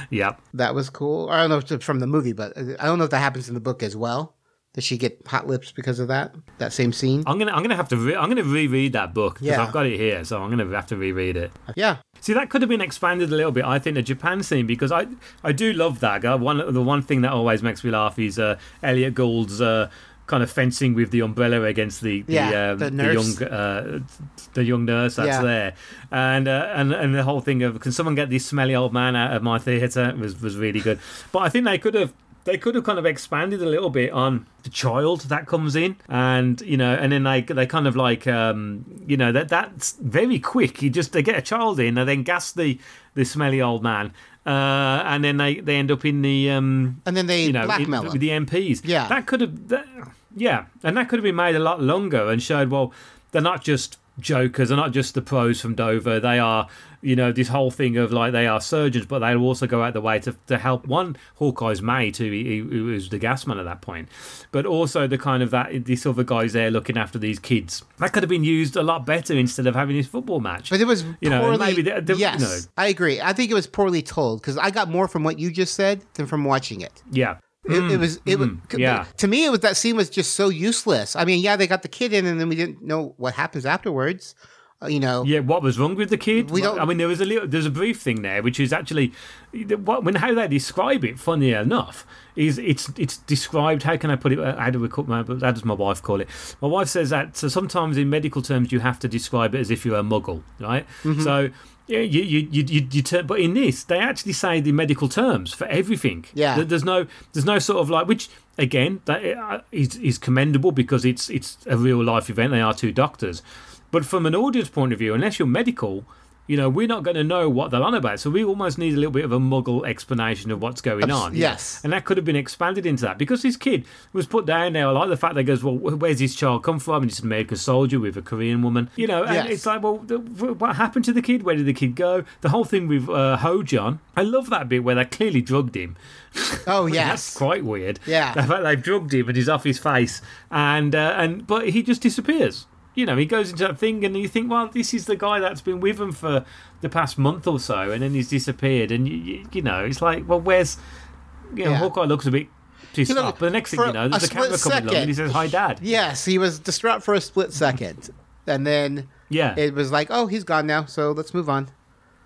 yep. That was cool. I don't know if it's from the movie, but I don't know if that happens in the book as well. Does she get hot lips because of that? That same scene? I'm gonna I'm gonna have to re- I'm gonna reread that book because Yeah. I've got it here, so I'm gonna have to reread it. Yeah. See, that could have been expanded a little bit. I think the Japan scene because I I do love that. guy. One the one thing that always makes me laugh is uh, Elliott Gould's. Uh, Kind of fencing with the umbrella against the the, Yeah, um, the the, young uh, the young nurse that's Yeah. there, and uh, and and the whole thing of can someone get this smelly old man out of my theatre was was really good. But I think they could have they could have kind of expanded a little bit on the child that comes in. And you know and then they they kind of like um you know that that's very quick. You just they get a child in and then gas the the smelly old man uh and then they they end up in the um And then they you know blackmail with the MPs Yeah. that could have that, yeah. And that could have been made a lot longer and showed well they're not just jokers they're not just the pros from Dover. They are you know this whole thing of like they are surgeons but they'll also go out the way to, to help one Hawkeye's mate who, who, who was the gas man at that point but also the kind of that this other guy's there looking after these kids that could have been used a lot better instead of having this football match But it was you know poorly. maybe the, the, yes, you know, I agree. I think it was poorly told because I got more from what you just said than from watching it. yeah It, it was. It was. mm, yeah. To me, it was that scene was just so useless. I mean, yeah, they got the kid in, and then we didn't know what happens afterwards. Uh, you know. Yeah, what was wrong with the kid? We don't- I mean, there was a little, there's a brief thing there, which is actually, what when how they describe it. Funny enough, is it's it's described. How can I put it? uh, How do we call my? How does my wife call it? My wife says that. So sometimes in medical terms, you have to describe it as if you're a muggle, right? Mm-hmm. So. Yeah, you you you you, you turn, but in this, they actually say the medical terms for everything. Yeah. There's no there's no sort of like which again that uh, is is commendable because it's it's a real life event. They are two doctors, but from an audience point of view, unless you're medical, you know we're not going to know what they're on about. So we almost need a little bit of a muggle explanation of what's going on. yes. and that could have been expanded into that because this kid was put down there. I like the fact that he goes, well, where's this child come from? And it's an American soldier with a Korean woman. You know, and Yes. it's like, well, what happened to the kid? Where did the kid go? The whole thing with uh, Ho-Jon. I love that bit where they clearly drugged him. Oh That's yes. quite weird. Yeah. The fact they've drugged him and he's off his face, and uh, and but he just disappears. You know, he goes into that thing, and you think, well, this is the guy that's been with him for the past month or so, and then he's disappeared, and you, you, you know, it's like, well, where's, you know, Yeah. Hawkeye looks a bit pissed You know, off, but the next thing you know, there's a, camera split coming along, and he says, "Hi, Dad." Yes, he was distraught for a split second, and then Yeah, it was like, oh, he's gone now, so let's move on.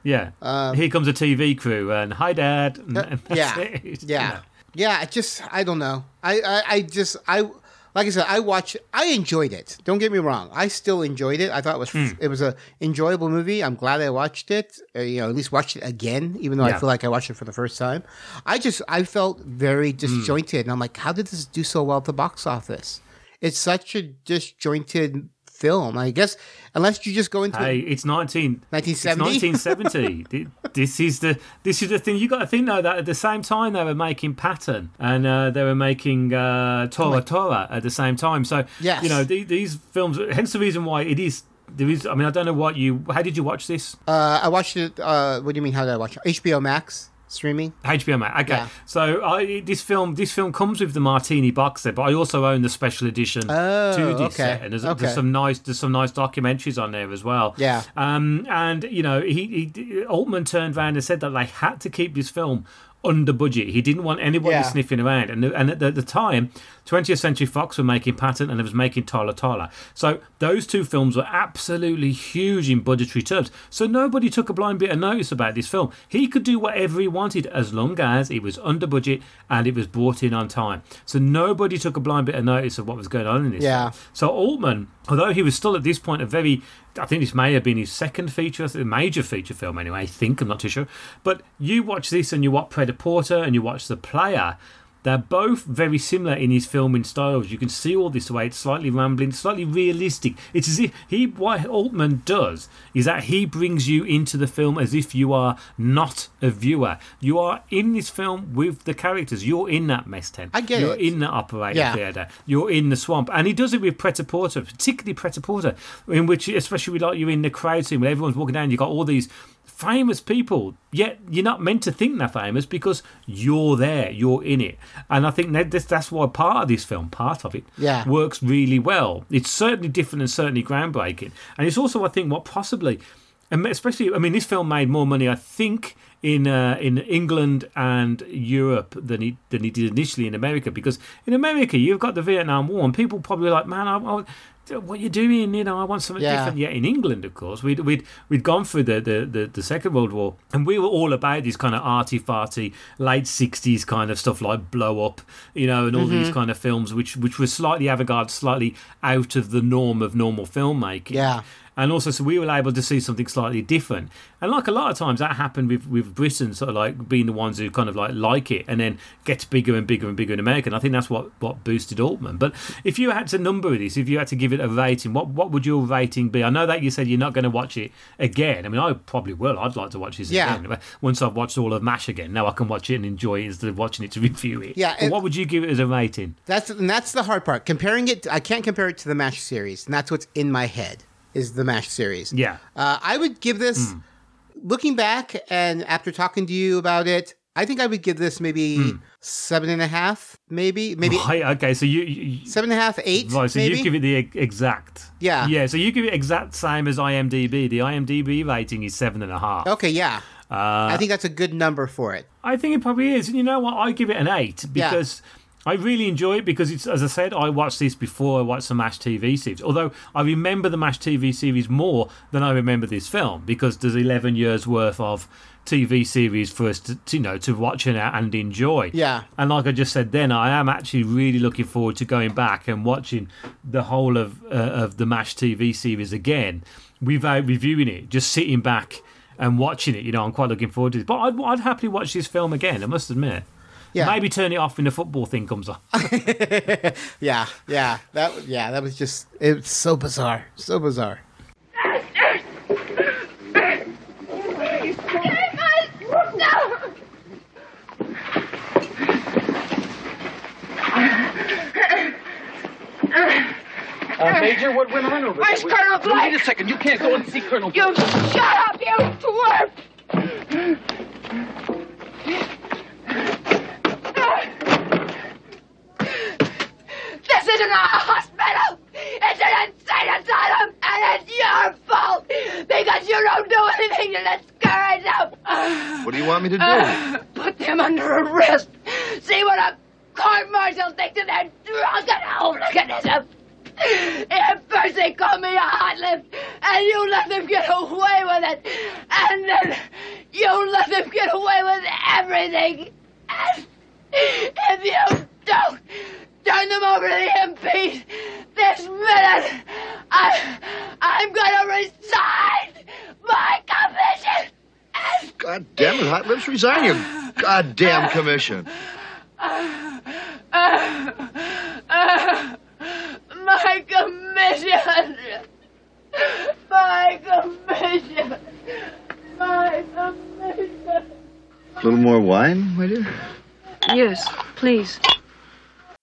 yeah. Um, Here comes a TV crew, and "Hi, Dad." And, and that's yeah, it. You yeah, know. yeah. It just, I don't know. I, I, I just, I, like I said, I watched. I enjoyed it. Don't get me wrong. I still enjoyed it. I thought it was, Hmm. it was a enjoyable movie. I'm glad I watched it. Uh, you know, at least watched it again, even though I feel like I watched it for the first time. I just, I felt very Hmm. disjointed, and I'm like, how did this do so well at the box office? It's such a disjointed film. I guess unless you just go into Hey, it's 19, 1970? It's 1970. This is the this is the thing you got to think though that at the same time they were making Patton and uh, they were making uh, Tora Tora at the same time. So Yes. you know the, these films. Hence the reason why it is. There is. I mean, I don't know what you. How did you watch this? Uh, I watched it. Uh, what do you mean? How did I watch it? HBO Max streaming. HBO Max. Okay, Yeah. so I this film this film comes with the Martini box set, but I also own the special edition Oh, to this okay. set, and there's, Okay. there's some nice there's some nice documentaries on there as well. Yeah. Um, and you know he, he Altman turned around and said that they had to keep this film under budget. He didn't want anybody Yeah. sniffing around, and and at the, the time, 20th Century Fox were making Patton and it was making Tora Tora. So those two films were absolutely huge in budgetary terms. So nobody took a blind bit of notice about this film. He could do whatever he wanted as long as it was under budget and it was brought in on time. So nobody took a blind bit of notice of what was going on in this. Yeah. Film. So Altman, although he was still at this point a very, I think this may have been his second feature, a major feature film anyway. I think I'm not too sure. But you watch this and you watch Prêt-à-Porter and you watch The Player. They're both very similar in his filming styles. You can see all this way. It's slightly rambling, slightly realistic. It's as if he, what Altman does is that he brings you into the film as if you are not a viewer. You are in this film with the characters. You're in that mess tent. I get You're it. in the operating Yeah. theatre. You're in the swamp, and he does it with Prêt-à-Porter, particularly Prêt-à-Porter, in which, especially we like you're in the crowd scene when everyone's walking down, you've got all these famous people. Yet you're not meant to think they're famous because you're there, you're in it, and I think that that's, that's why part of this film, part of it, Yeah. works really well. It's certainly different and certainly groundbreaking, and it's also, I think, what possibly, and especially, I mean, this film made more money, I think. In uh, in England and Europe than he than he did initially in America because in America you've got the Vietnam War and people probably like man I, I, what you're doing you know I want something Yeah. different yet in England of course we'd we'd, we'd gone through the, the, the, the Second World War and we were all about this kind of arty farty late 60s kind of stuff like Blow Up you know and all these Mm-hmm. kind of films which which were slightly avant-garde slightly out of the norm of normal filmmaking Yeah. And also so we were able to see something slightly different. And like a lot of times that happened with with britain sort of like being the ones who kind of like like it and then gets bigger and bigger and bigger in america. And i think that's what what boosted altman. But if you had to number this if you had to give it a rating what what would your rating be? I know that you said you're not going to watch it again. I mean i probably will. I'd like to watch this Yeah. again. Once i've watched all of mash again now i can watch it and enjoy it instead of watching it to review it. Yeah, it- what would you give it as a rating? That's and that's the hard part. Comparing it, I can't compare it to the Mash series, and that's what's in my head is the Mash series. yeah Uh, I would give this, looking back and after talking to you about it, I think I would give this maybe seven and a half, maybe, maybe right okay so you, you seven and a half, eight. Right, so maybe? you give it the exact. Yeah. Yeah, so you give it exact same as IMDb. The IMDb rating is seven and a half. Okay, yeah. Uh, I think that's a good number for it. I think it probably is. And you know what? I give it an eight Yeah. I really enjoy it because it's as I said, I watched this before I watched the MASH TV series. Although I remember the MASH TV series more than I remember this film because there's eleven years worth of TV series for us to, to, you know to watch and, and enjoy. Yeah. And like I just said then, I am actually really looking forward to going back and watching the whole of uh, of the MASH TV series again without reviewing it, just sitting back and watching it. You know, I'm quite looking forward to it. But I'd, I'd happily watch this film again, I must admit. Yeah. Maybe turn it off when the football thing comes on. Yeah, yeah. That yeah, that was just it's so bizarre. So bizarre. Uh, Major, what went on over there? Where's there? Colonel Blake? Wait a second. You can't go and see Colonel Blake. You shut up, you dwarf! This isn't a hospital! It's an insane asylum, and it's your fault! Because you don't do anything to discourage them! What do you want me to do? Uh, put them under arrest! See what a court martial thinks of their drunken hooliganism! At first they called me a hot lip, and you let them get away with it. And then you let them get away with everything. And if you don't turn them over to the MPs this minute. I, I'm gonna resign my commission. God damn it, Hot Lips, resign your goddamn commission. My commission. My commission. My commission. A little more wine, my dear? Yes, please.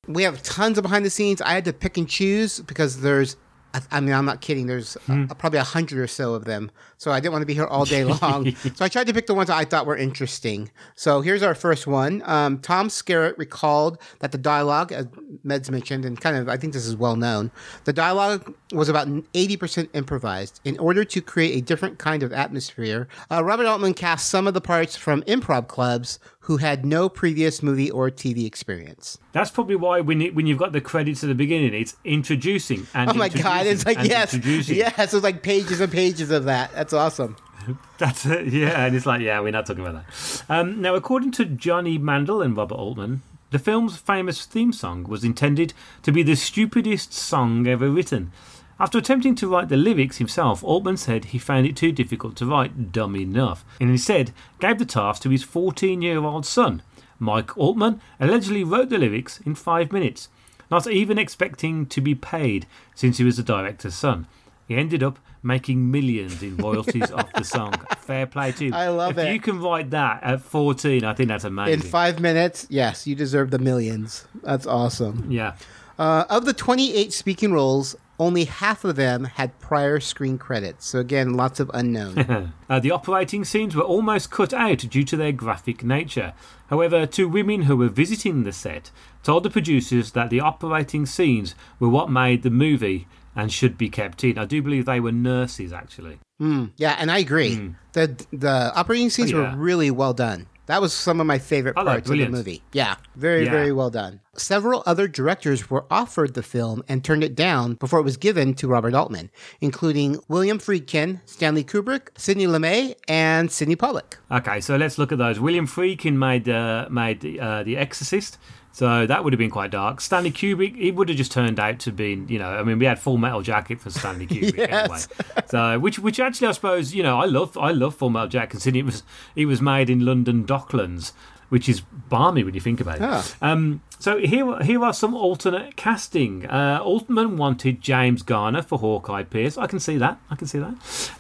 We have tons of behind the scenes. I had to pick and choose because there's, I- I mean, I'm not kidding. There's uh, probably a hundred or so of them. So I didn't want to be here all day long. so I tried to pick the ones that I thought were interesting. So here's our first one. Um, Tom Skerritt recalled that the dialogue, as Meds mentioned, and kind of, I think this is well known, the dialogue was about 80% improvised. In order to create a different kind of atmosphere, uh, Robert Altman cast some of the parts from improv clubs who had no previous movie or TV experience. That's probably why when you, when you've got the credits at the beginning, it's introducing and oh my god! It's like yes, yes. It's like pages and pages of that. That's awesome. That's it, yeah, and it's like, yeah, we're not talking about that. Um, now, according to Johnny Mandel and Robert Altman, the film's famous theme song was intended to be the stupidest song ever written. After attempting to write the lyrics himself, Altman said he found it too difficult to write dumb enough, and instead gave the task to his 14 year old son. Mike Altman allegedly wrote the lyrics in five minutes, not even expecting to be paid since he was the director's son. He ended up making millions in royalties off the song. Fair play to you. I love if it. you can write that at 14, I think that's amazing. In five minutes, yes, you deserve the millions. That's awesome. Yeah. Uh, of the 28 speaking roles, only half of them had prior screen credits. So again, lots of unknown. Uh, the operating scenes were almost cut out due to their graphic nature. However, two women who were visiting the set told the producers that the operating scenes were what made the movie and should be kept in. I do believe they were nurses, actually. Mm, yeah, and I agree. The the operating scenes. Oh, yeah. were really well done. That was some of my favorite Oh, parts of the movie. Yeah, very Yeah. very well done. Several other directors were offered the film and turned it down before it was given to Robert Altman, including William Friedkin, Stanley Kubrick, Sidney Lumet, and Sydney Pollack. Okay, so let's look at those. William Friedkin made uh, made uh, the Exorcist, so that would have been quite dark. Stanley Kubrick, it would have just turned out to be, you know, I mean, we had Full Metal Jacket for Stanley Kubrick Yes. anyway. So, which which actually, I suppose, you know, I love I love Full Metal Jacket, considering it was it was made in London Docklands, which is balmy when you think about it. Ah. Um, so here, here are some alternate casting. Uh, Altman wanted James Garner for Hawkeye Pierce. I can see that. I can see that.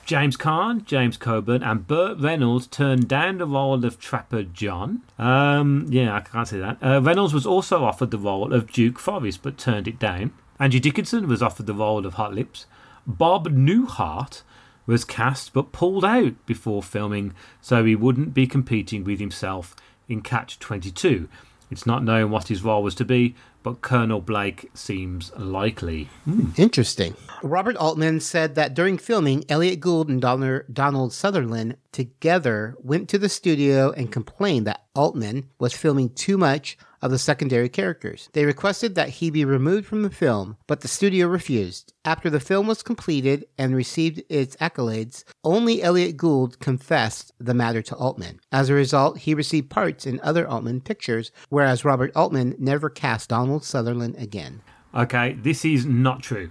James Caan, James Coburn, and Burt Reynolds turned down the role of Trapper John. Um, yeah, I can't see that. Uh, Reynolds was also offered the role of Duke Forrest, but turned it down. Andrew Dickinson was offered the role of Hot Lips. Bob Newhart was cast but pulled out before filming, so he wouldn't be competing with himself in Catch 22. It's not known what his role was to be, but Colonel Blake seems likely. Hmm. Interesting. Robert Altman said that during filming, Elliott Gould and Donner- Donald Sutherland together went to the studio and complained that Altman was filming too much of the secondary characters. They requested that he be removed from the film, but the studio refused. After the film was completed and received its accolades, only Elliott Gould confessed the matter to Altman. As a result, he received parts in other Altman pictures, whereas Robert Altman never cast Donald Sutherland again. Okay, this is not true.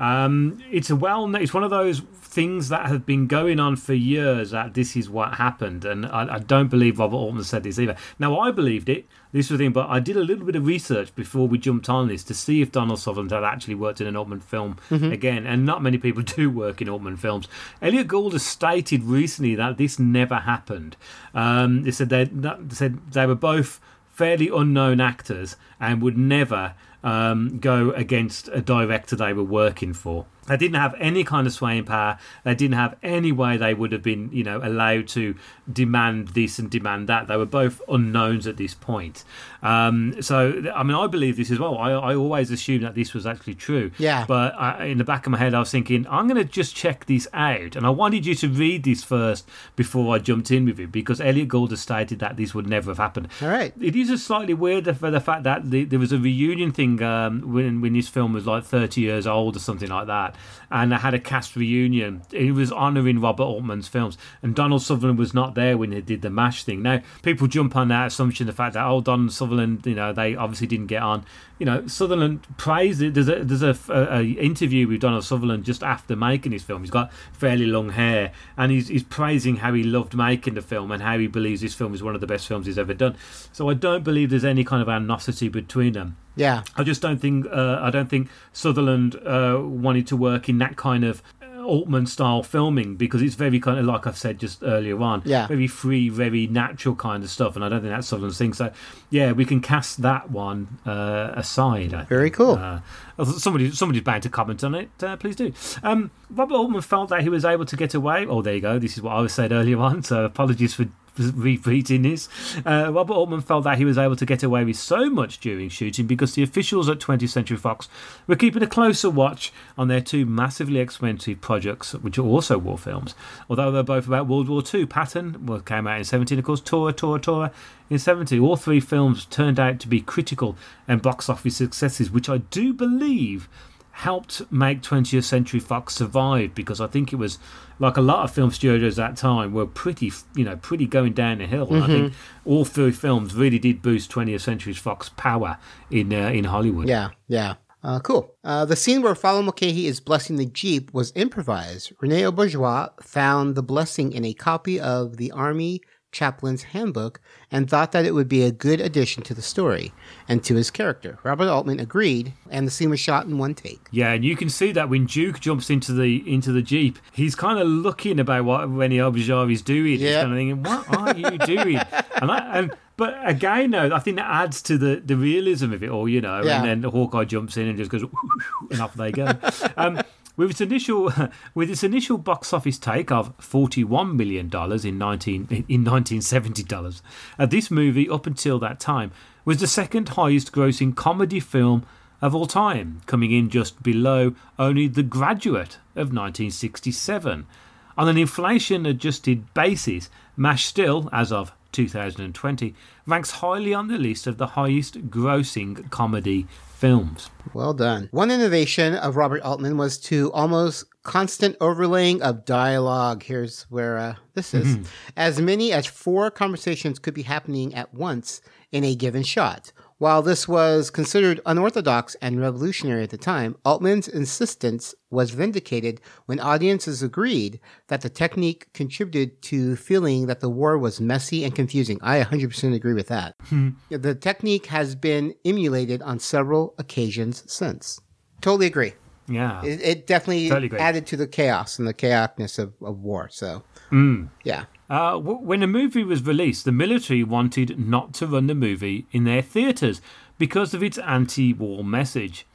Um, it's a well. It's one of those things that have been going on for years. That this is what happened, and I, I don't believe Robert Altman said this either. Now I believed it. This was the thing, but I did a little bit of research before we jumped on this to see if Donald Sutherland had actually worked in an Altman film Mhm. again, and not many people do work in Altman films. Elliott Gould has stated recently that this never happened. Um, they said they, that, they said they were both fairly unknown actors and would never um, go against a director they were working for. They didn't have any kind of swaying power. They didn't have any way they would have been, you know, allowed to demand this and demand that. They were both unknowns at this point. Um, so, I mean, I believe this as well. I, I always assumed that this was actually true. Yeah. But I, in the back of my head, I was thinking, I'm going to just check this out. And I wanted you to read this first before I jumped in with it because Elliott Gould has stated that this would never have happened. All right. It is a slightly weird for the fact that the, there was a reunion thing um, when when this film was like 30 years old or something like that, and I had a cast reunion. It was honouring Robert Altman's films, and Donald Sutherland was not there when they did the Mash thing. Now people jump on that assumption, the fact that oh Donald Sutherland, you know, they obviously didn't get on. You know, Sutherland praised it. There's a there's a, a, a interview with Donald Sutherland just after making his film. He's got fairly long hair, and he's he's praising how he loved making the film and how he believes this film is one of the best films he's ever done. So I don't believe there's any kind of animosity between them. Yeah. I just don't think uh, I don't think Sutherland uh, wanted to work in that kind of uh, Altman style filming because it's very kind of like I've said just earlier on, Yeah. very free, very natural kind of stuff, and I don't think that's Sutherland's thing. So, yeah, we can cast that one uh, aside. I think. Very cool. Uh, somebody, somebody's bound to comment on it. Uh, please do. Um, Robert Altman felt that he was able to get away. Oh, there you go. This is what I was said earlier on. So apologies for repeating this. Uh, Robert Altman felt that he was able to get away with so much during shooting because the officials at 20th Century Fox were keeping a closer watch on their two massively expensive projects, which are also war films. Although they're both about World War II, Patton well, came out in 17, of course, Tora, Tora, Tora in 70. All three films turned out to be critical and box office successes, which I do believe helped make 20th Century Fox survive because I think it was like a lot of film studios at that time were pretty, you know, pretty going down the hill. And I think all three films really did boost 20th Century Fox power in uh, in Hollywood. Yeah, yeah. Uh, cool. Uh, the scene where Father Mulcahy is blessing the Jeep was improvised. René Auberjonois found the blessing in a copy of the Army Chaplain's Handbook and thought that it would be a good addition to the story and to his character. Robert Altman agreed, and the scene was shot in one take. Yeah, and you can see that when Duke jumps into the into the jeep, he's kind of looking about what René Auberjonois is doing. He's Yeah. kind of thinking, "What are you doing?" and, I, and but again, though, I think that adds to the the realism of it all, you know. Yeah. And then the Hawkeye jumps in and just goes, and off they go. um, with its initial with its initial box office take of forty one million dollars in nineteen in nineteen seventy dollars, uh, this movie up until that time was the second highest grossing comedy film of all time, coming in just below only The Graduate of 1967. On an inflation adjusted basis, MASH still, as of 2020, ranks highly on the list of the highest grossing comedy films. Well done. One innovation of Robert Altman was to almost constant overlaying of dialogue. Here's where uh, this is. As many as four conversations could be happening at once in a given shot. While this was considered unorthodox and revolutionary at the time, Altman's insistence was vindicated when audiences agreed that the technique contributed to feeling that the war was messy and confusing. I 100% agree with that. The technique has been emulated on several occasions since. Totally agree. Yeah. It, it definitely Totally added to the chaos and the chaoticness of, of war. So, Mm. yeah. Uh, w- when the movie was released, the military wanted not to run the movie in their theatres because of its anti war message.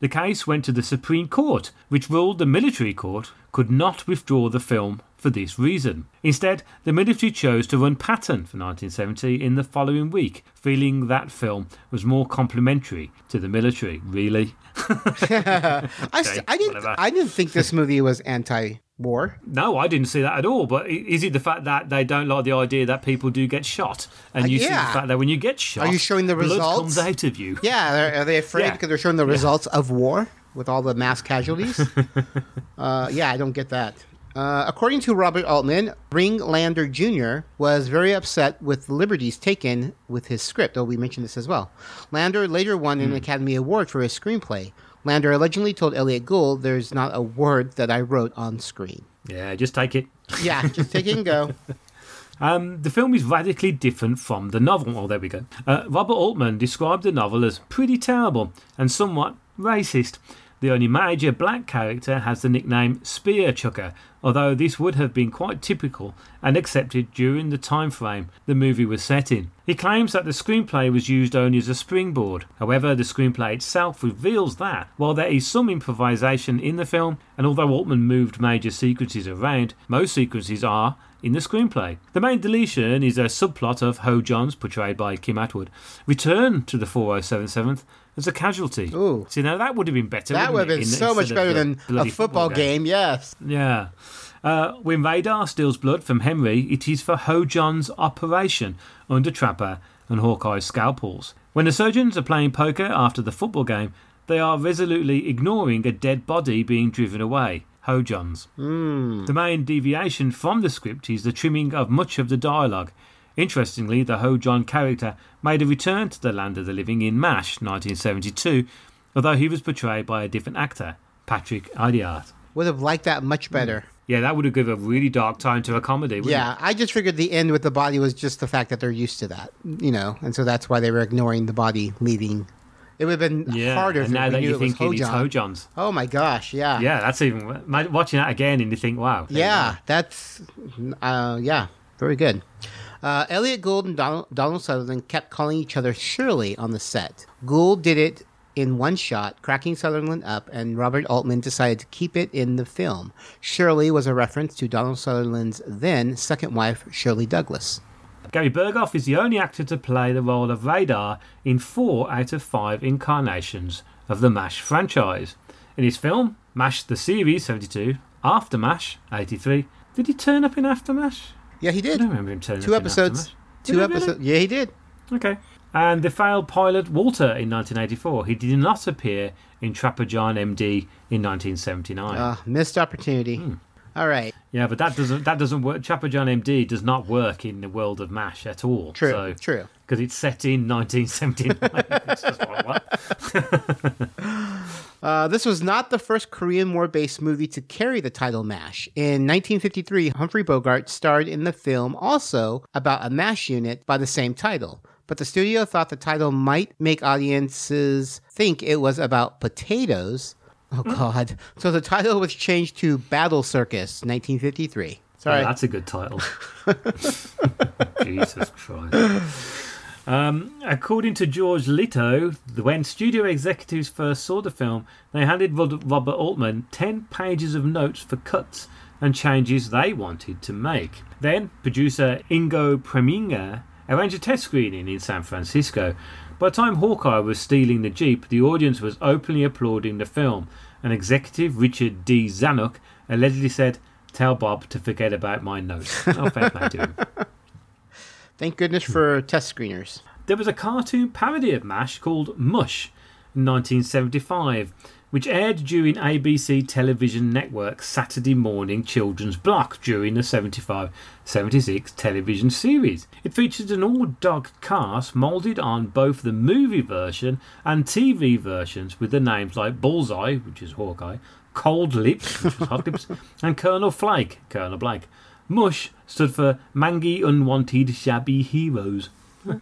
The case went to the Supreme Court, which ruled the military court could not withdraw the film for this reason. Instead, the military chose to run Patton for 1970 in the following week, feeling that film was more complimentary to the military. Really? I, s- Okay, I didn't. I didn't think this movie was anti-war. No, I didn't see that at all. But is it the fact that they don't like the idea that people do get shot, and Uh, you see the fact that when you get shot, Are you showing the blood results? comes out of you? Yeah, are, are they afraid Yeah. because they're showing the results of war with all the mass casualties? uh, yeah, I don't get that. Uh, according to Robert Altman, Ring Lardner Jr. was very upset with the liberties taken with his script. Oh, we mentioned this as well. Lardner later won an Academy Award for his screenplay. Lardner allegedly told Elliott Gould, "There's not a word that I wrote on screen." Yeah, just take it. Yeah, just take it and go. Um, the film is radically different from the novel. Oh, there we go. Uh, Robert Altman described the novel as pretty terrible and somewhat racist. The only major black character has the nickname Spearchucker, although this would have been quite typical and accepted during the time frame the movie was set in. He claims that the screenplay was used only as a springboard. However, the screenplay itself reveals that while there is some improvisation in the film, and although Altman moved major sequences around, most sequences are in the screenplay. The main deletion is a subplot of Ho-Jon's, portrayed by Kim Atwood, return to the 4077th as a casualty. Ooh. See, now that would have been better. That would have been in- so much better than a football game. Yes. yeah. Uh, when Radar steals blood from Henry, it is for Ho-Jon's operation under Trapper and Hawkeye's scalpels. When the surgeons are playing poker after the football game, they are resolutely ignoring a dead body being driven away. Ho-Jon's. Hmm. The main deviation from the script is the trimming of much of the dialogue. Interestingly, the Ho-Jon character made a return to the land of the living in MASH 1972, although he was portrayed by a different actor, Patrick Adiarte. Would have liked that much better. Yeah, that would have given a really dark tone to a comedy. Wouldn't Yeah, I just figured the end with the body was just the fact that they're used to that, you know, and so that's why they were ignoring the body leaving It would have been Yeah, harder if now that knew you're it was thinking it's Ho-Jon. Ho-Jon's. Oh my gosh, yeah. Yeah, that's even watching that again, and you think, wow. you Yeah, that's uh, yeah, very good. Uh, Elliott Gould and Donald, Donald Sutherland kept calling each other Shirley on the set. Gould did it in one shot, cracking Sutherland up, and Robert Altman decided to keep it in the film. Shirley was a reference to Donald Sutherland's then second wife, Shirley Douglas. Gary Burghoff is the only actor to play the role of Radar in four out of five incarnations of the MASH franchise. In his film, MASH the Series 72, After MASH 83, did he turn up in After MASH? Yeah, he did. I don't remember him turning Two episodes. Two he really? episodes. Yeah, he did. Okay. And the failed pilot Walter in 1984. He did not appear in Trapper John MD in 1979. Uh, missed opportunity. Hmm. All right. Yeah, but that doesn't that doesn't work. Trapper John MD does not work in the world of Mash at all. True, So, true. Because it's set in 1979. Uh, this was not the first Korean War based movie to carry the title MASH. In 1953, Humphrey Bogart starred in the film also about a MASH unit by the same title. But the studio thought the title might make audiences think it was about potatoes. Oh, God. So the title was changed to Battle Circus, 1953. Sorry. Yeah, that's a good title. Jesus Christ. Um, according to George Litto, when studio executives first saw the film, they handed Robert Altman 10 pages of notes for cuts and changes they wanted to make. Then, producer Ingo Preminger arranged a test screening in San Francisco. By the time Hawkeye was stealing the Jeep, the audience was openly applauding the film, and executive Richard D. Zanuck allegedly said, Tell Bob to forget about my notes. Oh, fair play to him. Thank goodness for test screeners. There was a cartoon parody of MASH called Mush in 1975, which aired during ABC television network's Saturday morning children's block during the 75 76 television series. It featured an all dog cast moulded on both the movie version and TV versions with the names like Bullseye, which is Hawkeye, Cold Lips, which was Hot Lips, and Colonel Flake, Colonel Blake. Mush stood for Mangy Unwanted Shabby Heroes.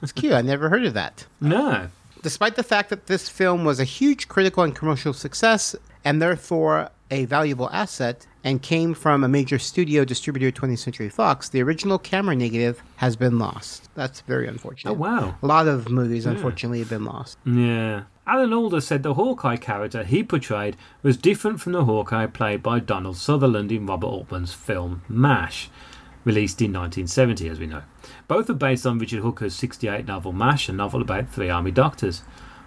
It's cute. I never heard of that. No. Despite the fact that this film was a huge critical and commercial success, and therefore a valuable asset, and came from a major studio distributor, 20th Century Fox, the original camera negative has been lost. That's very unfortunate. Oh, wow. A lot of movies, Yeah. unfortunately, have been lost. Yeah. Alan Alda said the Hawkeye character he portrayed was different from the Hawkeye played by Donald Sutherland in Robert Altman's film MASH, released in 1970, as we know. Both are based on Richard Hooker's 68 novel MASH, a novel about three army doctors.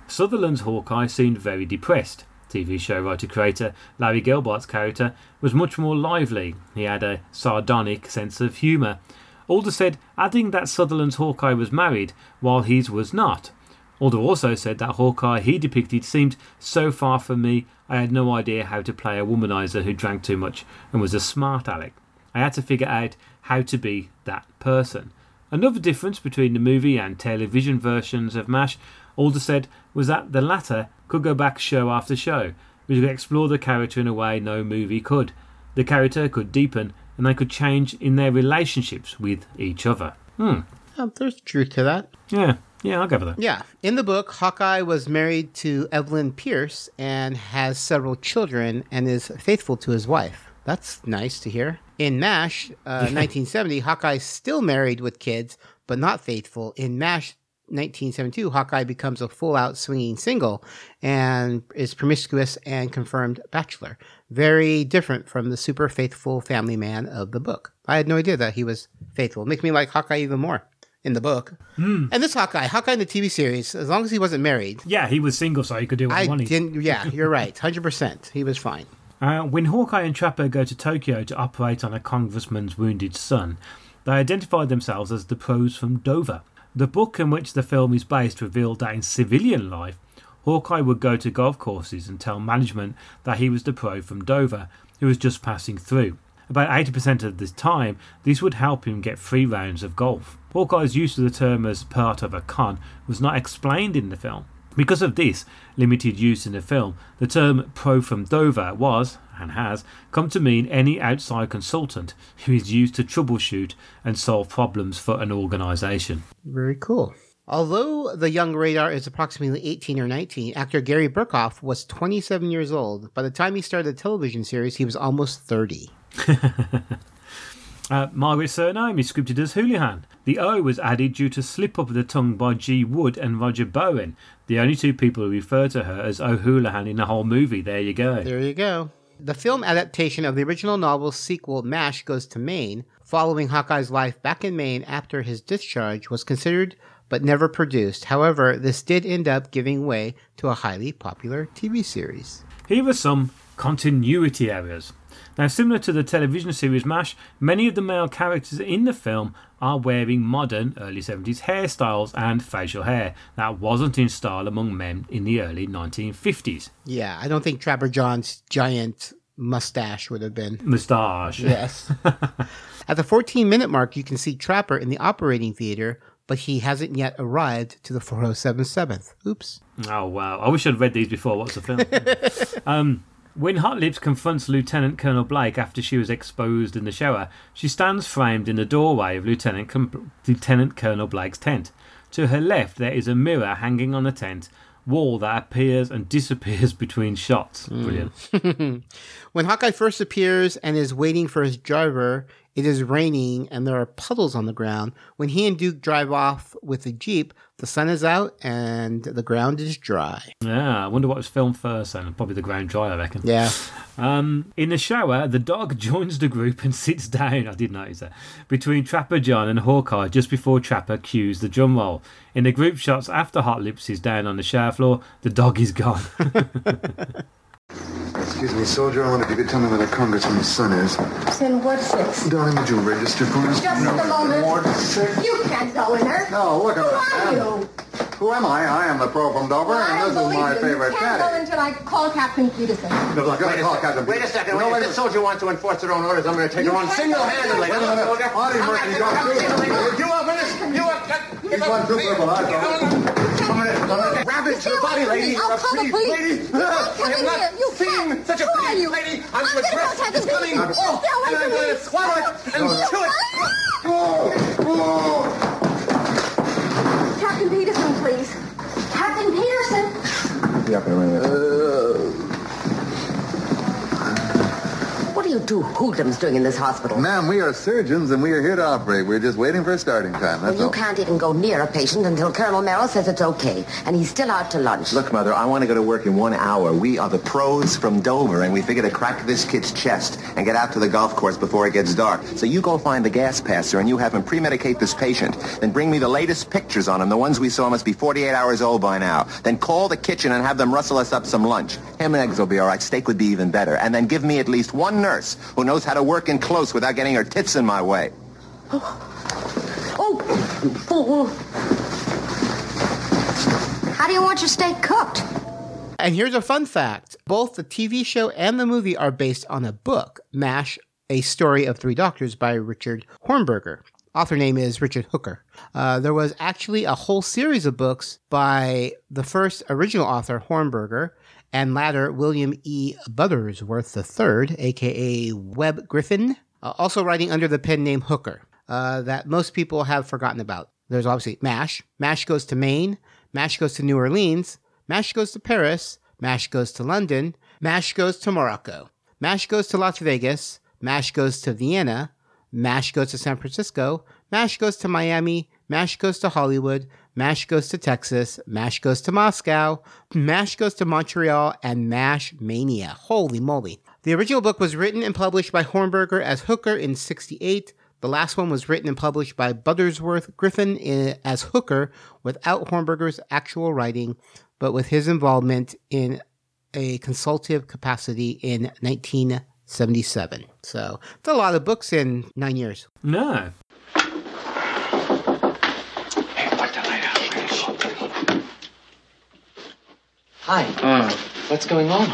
Sutherland's Hawkeye seemed very depressed. TV show writer creator Larry Gelbart's character was much more lively. He had a sardonic sense of humour. Alda said, adding that Sutherland's Hawkeye was married, while his was not. Alda also said that Hawkeye he depicted seemed so far from me, I had no idea how to play a womanizer who drank too much and was a smart aleck. I had to figure out how to be that person. Another difference between the movie and television versions of MASH, Alda said, was that the latter could go back show after show. We could explore the character in a way no movie could. The character could deepen and they could change in their relationships with each other. Hmm. Oh, there's truth to that. Yeah, yeah, I'll go for that. Yeah. In the book, Hawkeye was married to Evelyn Pierce and has several children and is faithful to his wife. That's nice to hear. In MASH, uh, 1970, Hawkeye's still married with kids, but not faithful. In MASH 1972, Hawkeye becomes a full out swinging single and is promiscuous and confirmed bachelor. Very different from the super faithful family man of the book. I had no idea that he was faithful. Makes me like Hawkeye even more in the book. Hmm. And this Hawkeye, Hawkeye in the TV series, as long as he wasn't married, Yeah, he was single, so he could do what he wanted. didn't. Yeah, you're right. Hundred percent. He was fine. Uh, when Hawkeye and Trapper go to Tokyo to operate on a congressman's wounded son, they identify themselves as the pros from Dover. The book in which the film is based revealed that in civilian life, Hawkeye would go to golf courses and tell management that he was the pro from Dover who was just passing through. About 80% of the time, this would help him get free rounds of golf. Hawkeye's use of the term as part of a con was not explained in the film. Because of this limited use in the film, the term pro from Dover was, and has, come to mean any outside consultant who is used to troubleshoot and solve problems for an organisation. Very cool. Although the young radar is approximately 18 or 19, actor Gary Burghoff was 27 years old. By the time he started the television series, he was almost 30. Uh, Margaret's surname is scripted as Houlihan. The O was added due to slip of the tongue by G. Wood and Roger Bowen, the only two people who refer to her as O'Houlihan in the whole movie. There you go. There you go. The film adaptation of the original novel's sequel, MASH Goes to Maine, following Hawkeye's life back in Maine after his discharge, was considered but never produced. However, this did end up giving way to a highly popular TV series. Here are some continuity errors. Now, similar to the television series MASH, many of the male characters in the film are wearing modern early 70s hairstyles and facial hair that wasn't in style among men in the early 1950s. Yeah, I don't think Trapper John's giant mustache would have been. Moustache. Yes. At the 14 minute mark, you can see Trapper in the operating theater, but he hasn't yet arrived to the 4077th. Oops. Oh, wow. I wish I'd read these before. What's the film? um, when Hot Lips confronts Lieutenant Colonel Blake after she was exposed in the shower, she stands framed in the doorway of Lieutenant, Com- Lieutenant Colonel Blake's tent. To her left, there is a mirror hanging on the tent wall that appears and disappears between shots. Hmm. Brilliant. when Hawkeye first appears and is waiting for his driver, it is raining and there are puddles on the ground. When he and Duke drive off with the Jeep, the sun is out and the ground is dry. Yeah, I wonder what was filmed first then. Probably the ground dry, I reckon. Yeah. Um, in the shower, the dog joins the group and sits down. I did notice that. Between Trapper John and Hawkeye just before Trapper cues the drum roll. In the group shots after Hot Lips is down on the shower floor, the dog is gone. Excuse me, soldier. I wonder if you could tell me where the congressman's son is. Then what's this? Darling, would you register for us? Just a moment. You can't go in there. No, look Who at are that. you? Who am I? I am the pro from Dover, I and this don't is my believe you. favorite You can't go caddy. until I call Captain Peterson. No, look, Wait a call second. Captain Wait a second. No, Wait, wait if a the soldier wants to enforce their own orders, I'm going to take You her on single-handedly. Wait a minute. Audie Murphy, you don't do that. You are finished. You are... He's one trooper, but I don't. Come on, come on. Ravage your body, lady. I'll A call the pretty police. lady. Come I have in not here. You seen can't. such a Who pretty lady. I'm I'm gonna the go Captain coming. Peterson. Oh, Stay away and I'm from going me. to swallow it and chew it. Captain Peterson, please. Captain Peterson. Yeah, wait a minute. What are you two hoodlums doing in this hospital? Ma'am, we are surgeons, and we are here to operate. We're just waiting for a starting time, Well, you all. can't even go near a patient until Colonel Merrill says it's okay, and he's still out to lunch. Look, Mother, I want to go to work in one hour. We are the pros from Dover, and we figure to crack this kid's chest and get out to the golf course before it gets dark. So you go find the gas passer, and you have him pre-medicate this patient. Then bring me the latest pictures on him. The ones we saw must be 48 hours old by now. Then call the kitchen and have them rustle us up some lunch. Ham and eggs will be all right. Steak would be even better. And then give me at least one nurse who knows how to work in close without getting her tits in my way. Oh, you fool. How do you want your steak cooked? And here's a fun fact both the TV show and the movie are based on a book, MASH, A Story of Three Doctors by Richard Hornberger. Author name is Richard Hooker. Uh, there was actually a whole series of books by the first original author, Hornberger, and latter William E. Buttersworth III, aka Webb Griffin, uh, also writing under the pen name Hooker, uh, that most people have forgotten about. There's obviously MASH. MASH goes to Maine. MASH goes to New Orleans. MASH goes to Paris. MASH goes to London. MASH goes to Morocco. MASH goes to Las Vegas. MASH goes to Vienna. MASH goes to San Francisco. MASH goes to Miami. MASH goes to Hollywood. MASH goes to Texas. MASH goes to Moscow. MASH goes to Montreal. And MASH Mania. Holy moly. The original book was written and published by Hornberger as Hooker in 68. The last one was written and published by Buttersworth Griffin eh, as Hooker without Hornberger's actual writing, but with his involvement in a consultative capacity in 1977. So it's a lot of books in nine years. No. Hi. Uh, what's going on?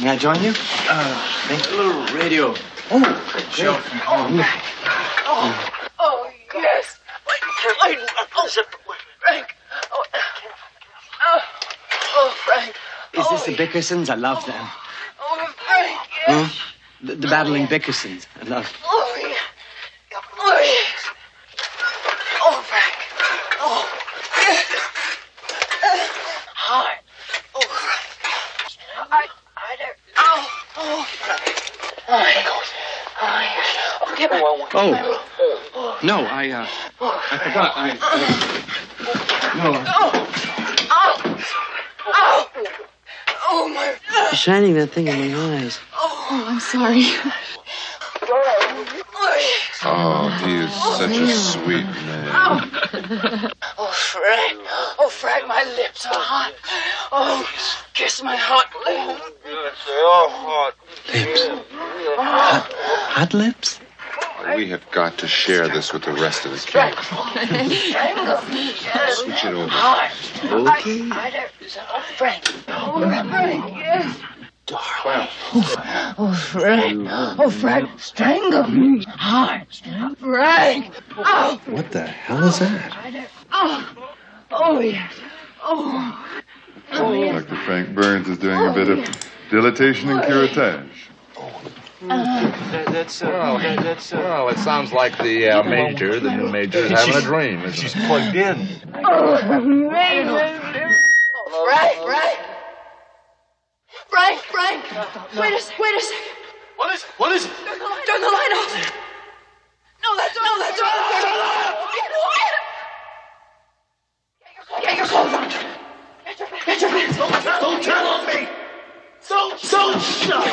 May I join you? Uh, thank a little radio. Oh, show from home. Oh, oh yes. Wait, wait, oh, Frank. Oh, oh, oh, Frank. Is this the Bickersons? I love them. Oh, Frank. Huh? The, the battling Bickersons. I love. Oh, yeah. Oh, yes. Oh, Oh, yes. Get back. Oh. No, I, uh, I forgot. I, uh, no. Oh! Oh! Oh, my... You're shining that thing in my eyes. Oh, I'm sorry. Oh, he is such a sweet man. Oh, Frank. Oh, Frank, my lips are hot. Oh, kiss my hot lips. Oh, hot. Lips. Hot lips? We have got to share this with the rest of the camp. Switch it over. Okay. Oh, Frank. Oh, Frank, yes. Oh, Frank. Oh, Frank, strangle me. Hard. Frank. Oh, What the hell is that? oh, oh, yes. Oh, oh, yes. Dr. Frank Burns is doing a bit of dilatation and curettage. Oh, That's, uh, well, that's, uh, well, it sounds like the uh, major, the new major, is having a dream. isn't She's plugged in. Oh, amazing. Oh, Frank, Frank. Frank, Frank. Wait a sec. Wait a second. What is it? What is it? Turn the light, turn the light off. No, that's no, that's all. Shut up. Get your clothes on. Get your, get your pants. Don't, don't tell on me. Don't, don't shut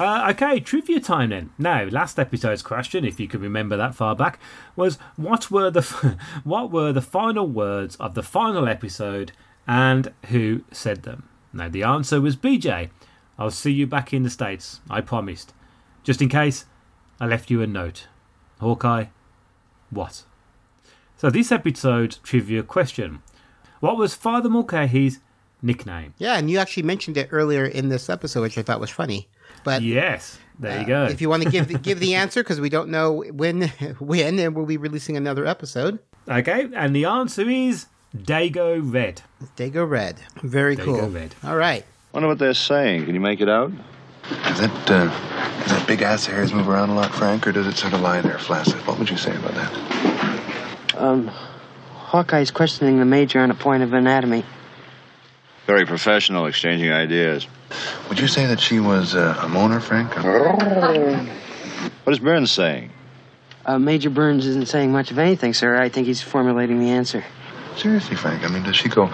Uh, okay, trivia time then. Now, last episode's question, if you can remember that far back, was what were the what were the final words of the final episode, and who said them? Now, the answer was BJ. I'll see you back in the states. I promised. Just in case, I left you a note. Hawkeye, what? So this episode's trivia question: What was Father Mulcahy's nickname? Yeah, and you actually mentioned it earlier in this episode, which I thought was funny. But yes, there you uh, go. If you want to give the, give the answer, because we don't know when when, and we'll be releasing another episode. Okay, and the answer is Dago Red. Dago Red. Very Dago cool. Red. All right. Wonder what they're saying. Can you make it out? Does that, uh, does that big ass of hairs move around a lot, Frank, or does it sort of lie there flaccid? What would you say about that? Um, Hawkeye's questioning the major on a point of anatomy. Very professional, exchanging ideas. Would you say that she was uh, a moaner, Frank? What is Burns saying? Uh, Major Burns isn't saying much of anything, sir. I think he's formulating the answer. Seriously, Frank. I mean, does she go,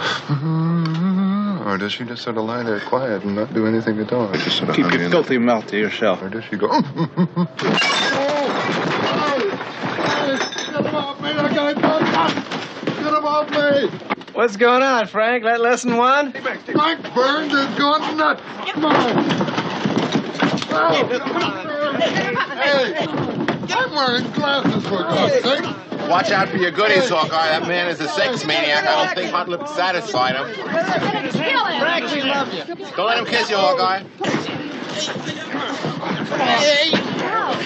or does she just sort of lie there quiet and not do anything at all? Just sort of Keep your filthy mouth to yourself. Or does she go? Get him off me! That guy Get him off me! What's going on, Frank? That lesson one? Frank Burns is going nuts! Come on! Oh, hey! I'm wearing glasses for God's sake! Watch out for your goodies, Hawkeye. That man is a sex maniac. I don't think hot lips satisfied him. Frank, we love you. Don't let him kiss you, Hawkeye.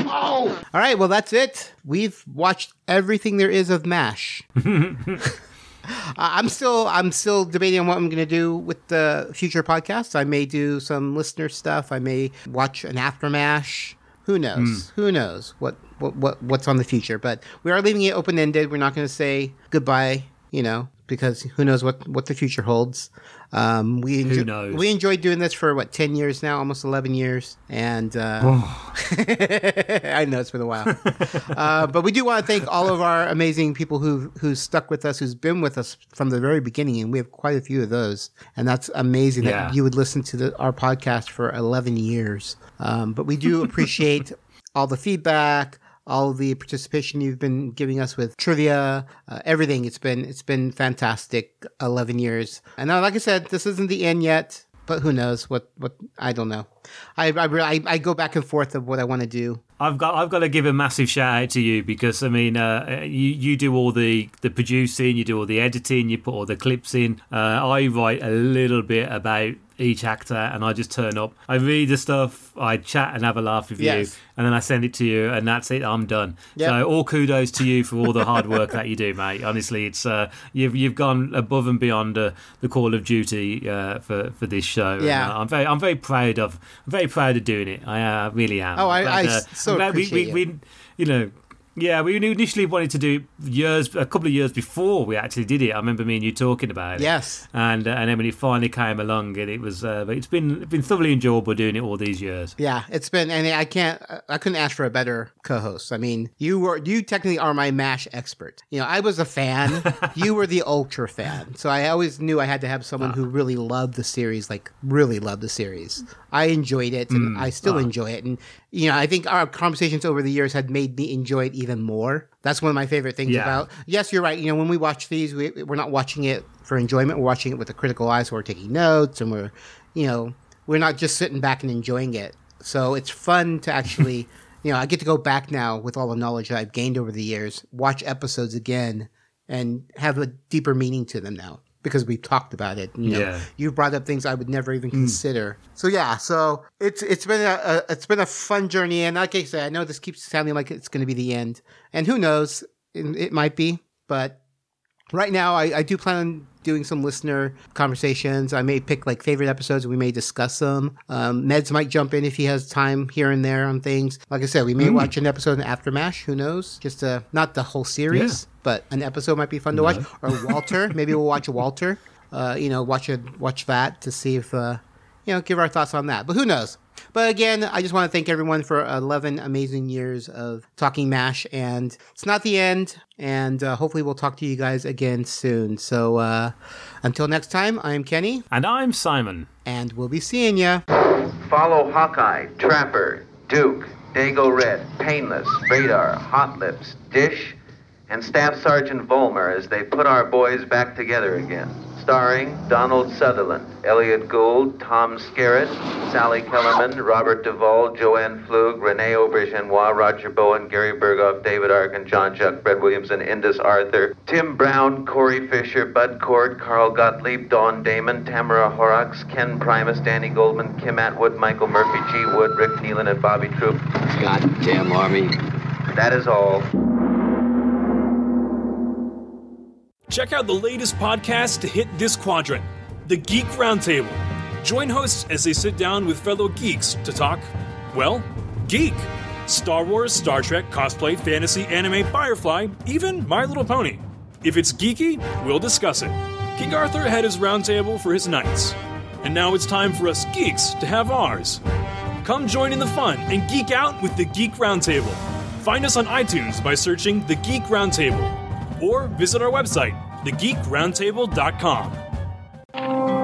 Oh. All right. Well, that's it. We've watched everything there is of Mash. I- I'm still I'm still debating on what I'm going to do with the future podcasts. I may do some listener stuff. I may watch an after Mash. Who knows? Hmm. Who knows what, what what what's on the future? But we are leaving it open ended. We're not going to say goodbye. You know, because who knows what what the future holds. Um, we Who knows? we enjoyed doing this for what ten years now, almost eleven years, and uh, I know it's been a while. uh, but we do want to thank all of our amazing people who who stuck with us, who's been with us from the very beginning, and we have quite a few of those. And that's amazing Yeah. that you would listen to the, our podcast for eleven years. Um, but we do appreciate all the feedback. All the participation you've been giving us with trivia, uh, everything. It's been it's been fantastic. Eleven years, and now, like I said, this isn't the end yet. But who knows what what I don't know. I I, I, I go back and forth of what I want to do. I've got I've got to give a massive shout out to you because I mean uh, you you do all the the producing, you do all the editing, you put all the clips in. Uh, I write a little bit about each actor, and I just turn up. I read the stuff, I chat and have a laugh with Yes. you, and then I send it to you, and that's it. I'm done. Yep. So all kudos to you for all the hard work that you do, mate. Honestly, it's uh, you've you've gone above and beyond uh, the Call of Duty uh, for for this show. And, Yeah. uh, I'm very I'm very proud of I'm very proud of doing it. I uh, really am. Oh, I- Glad, I uh, so we, appreciate we, we, you know, Yeah, we initially wanted to do it years, a couple of years before we actually did it. I remember me and you talking about it. Yes. and uh, and then when it finally came along, and it was, uh, it's been it's been thoroughly enjoyable doing it all these years. Yeah, it's been, and I can't, I couldn't ask for a better co-host. I mean, you were, you technically are my Mash expert. You know, I was a fan, you were the ultra fan, so I always knew I had to have someone who really loved the series, like really loved the series. I enjoyed it, and Mm, I still ah. enjoy it, and you know, I think our conversations over the years had made me enjoy it even more. That's one of my favorite things Yeah. about. Yes, you're right. You know, when we watch these, we, we're not watching it for enjoyment. We're watching it with a critical eye, so we're taking notes, and we're, you know, we're not just sitting back and enjoying it. So it's fun to actually, you know, I get to go back now with all the knowledge that I've gained over the years, watch episodes again, and have a deeper meaning to them now because we've talked about it. You know, Yeah. you've brought up things I would never even hmm. consider. So yeah, so it's it's been a, a it's been a fun journey, and like I said, I know this keeps sounding like it's going to be the end, and who knows, it, it might be, but right now I, I do plan on doing some listener conversations. I may pick like favorite episodes. And we may discuss them. Um, meds might jump in if he has time here and there on things. Like i said we may Mm. watch an episode in aftermash who knows? Just uh not the whole series Yeah. but an episode might be fun to watch. or walter. Maybe we'll watch walter. Uh, you know watch it watch that to see if uh, you know give our thoughts on that. But who knows but again, I just want to thank everyone for 11 amazing years of talking MASH. And it's not the end. And uh, hopefully, we'll talk to you guys again soon. So uh, until next time, I'm Kenny. And I'm Simon. And we'll be seeing ya. Follow Hawkeye, Trapper, Duke, Dago Red, Painless, Radar, Hot Lips, Dish, and Staff Sergeant Vollmer as they put our boys back together again. Starring Donald Sutherland, Elliott Gould, Tom Skerritt, Sally Kellerman, Robert Duvall, Joanne Flug, René Auberjonois, Roger Bowen, Gary Burghoff, David Arkin, John Schuck, Fred Williamson, Indus Arthur, Tim Brown, Corey Fischer, Bud Cort, Carl Gottlieb, Dawne Damon, Tamara Horrocks, Ken Prymus, Danny Goldman, Kim Atwood, Michael Murphy, G. Wood, Rick Neelon, and Bobby Troup. Goddamn army. That is all. Check out the latest podcast to hit this quadrant The Geek Roundtable. Join hosts as they sit down with fellow geeks to talk, well, geek. Star Wars, Star Trek, cosplay, fantasy, anime, Firefly, even My Little Pony. If it's geeky, we'll discuss it. King Arthur had his roundtable for his knights. And now it's time for us geeks to have ours. Come join in the fun and geek out with the Geek Roundtable. Find us on iTunes by searching The Geek Roundtable or visit our website, thegeekroundtable.com.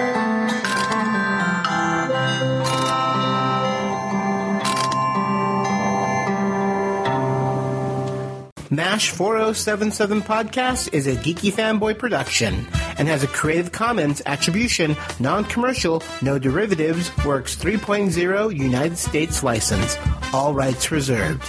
MASH 4077 Podcast is a geeky fanboy production and has a Creative Commons Attribution, Non Commercial, No Derivatives, Works 3.0 United States license. All rights reserved.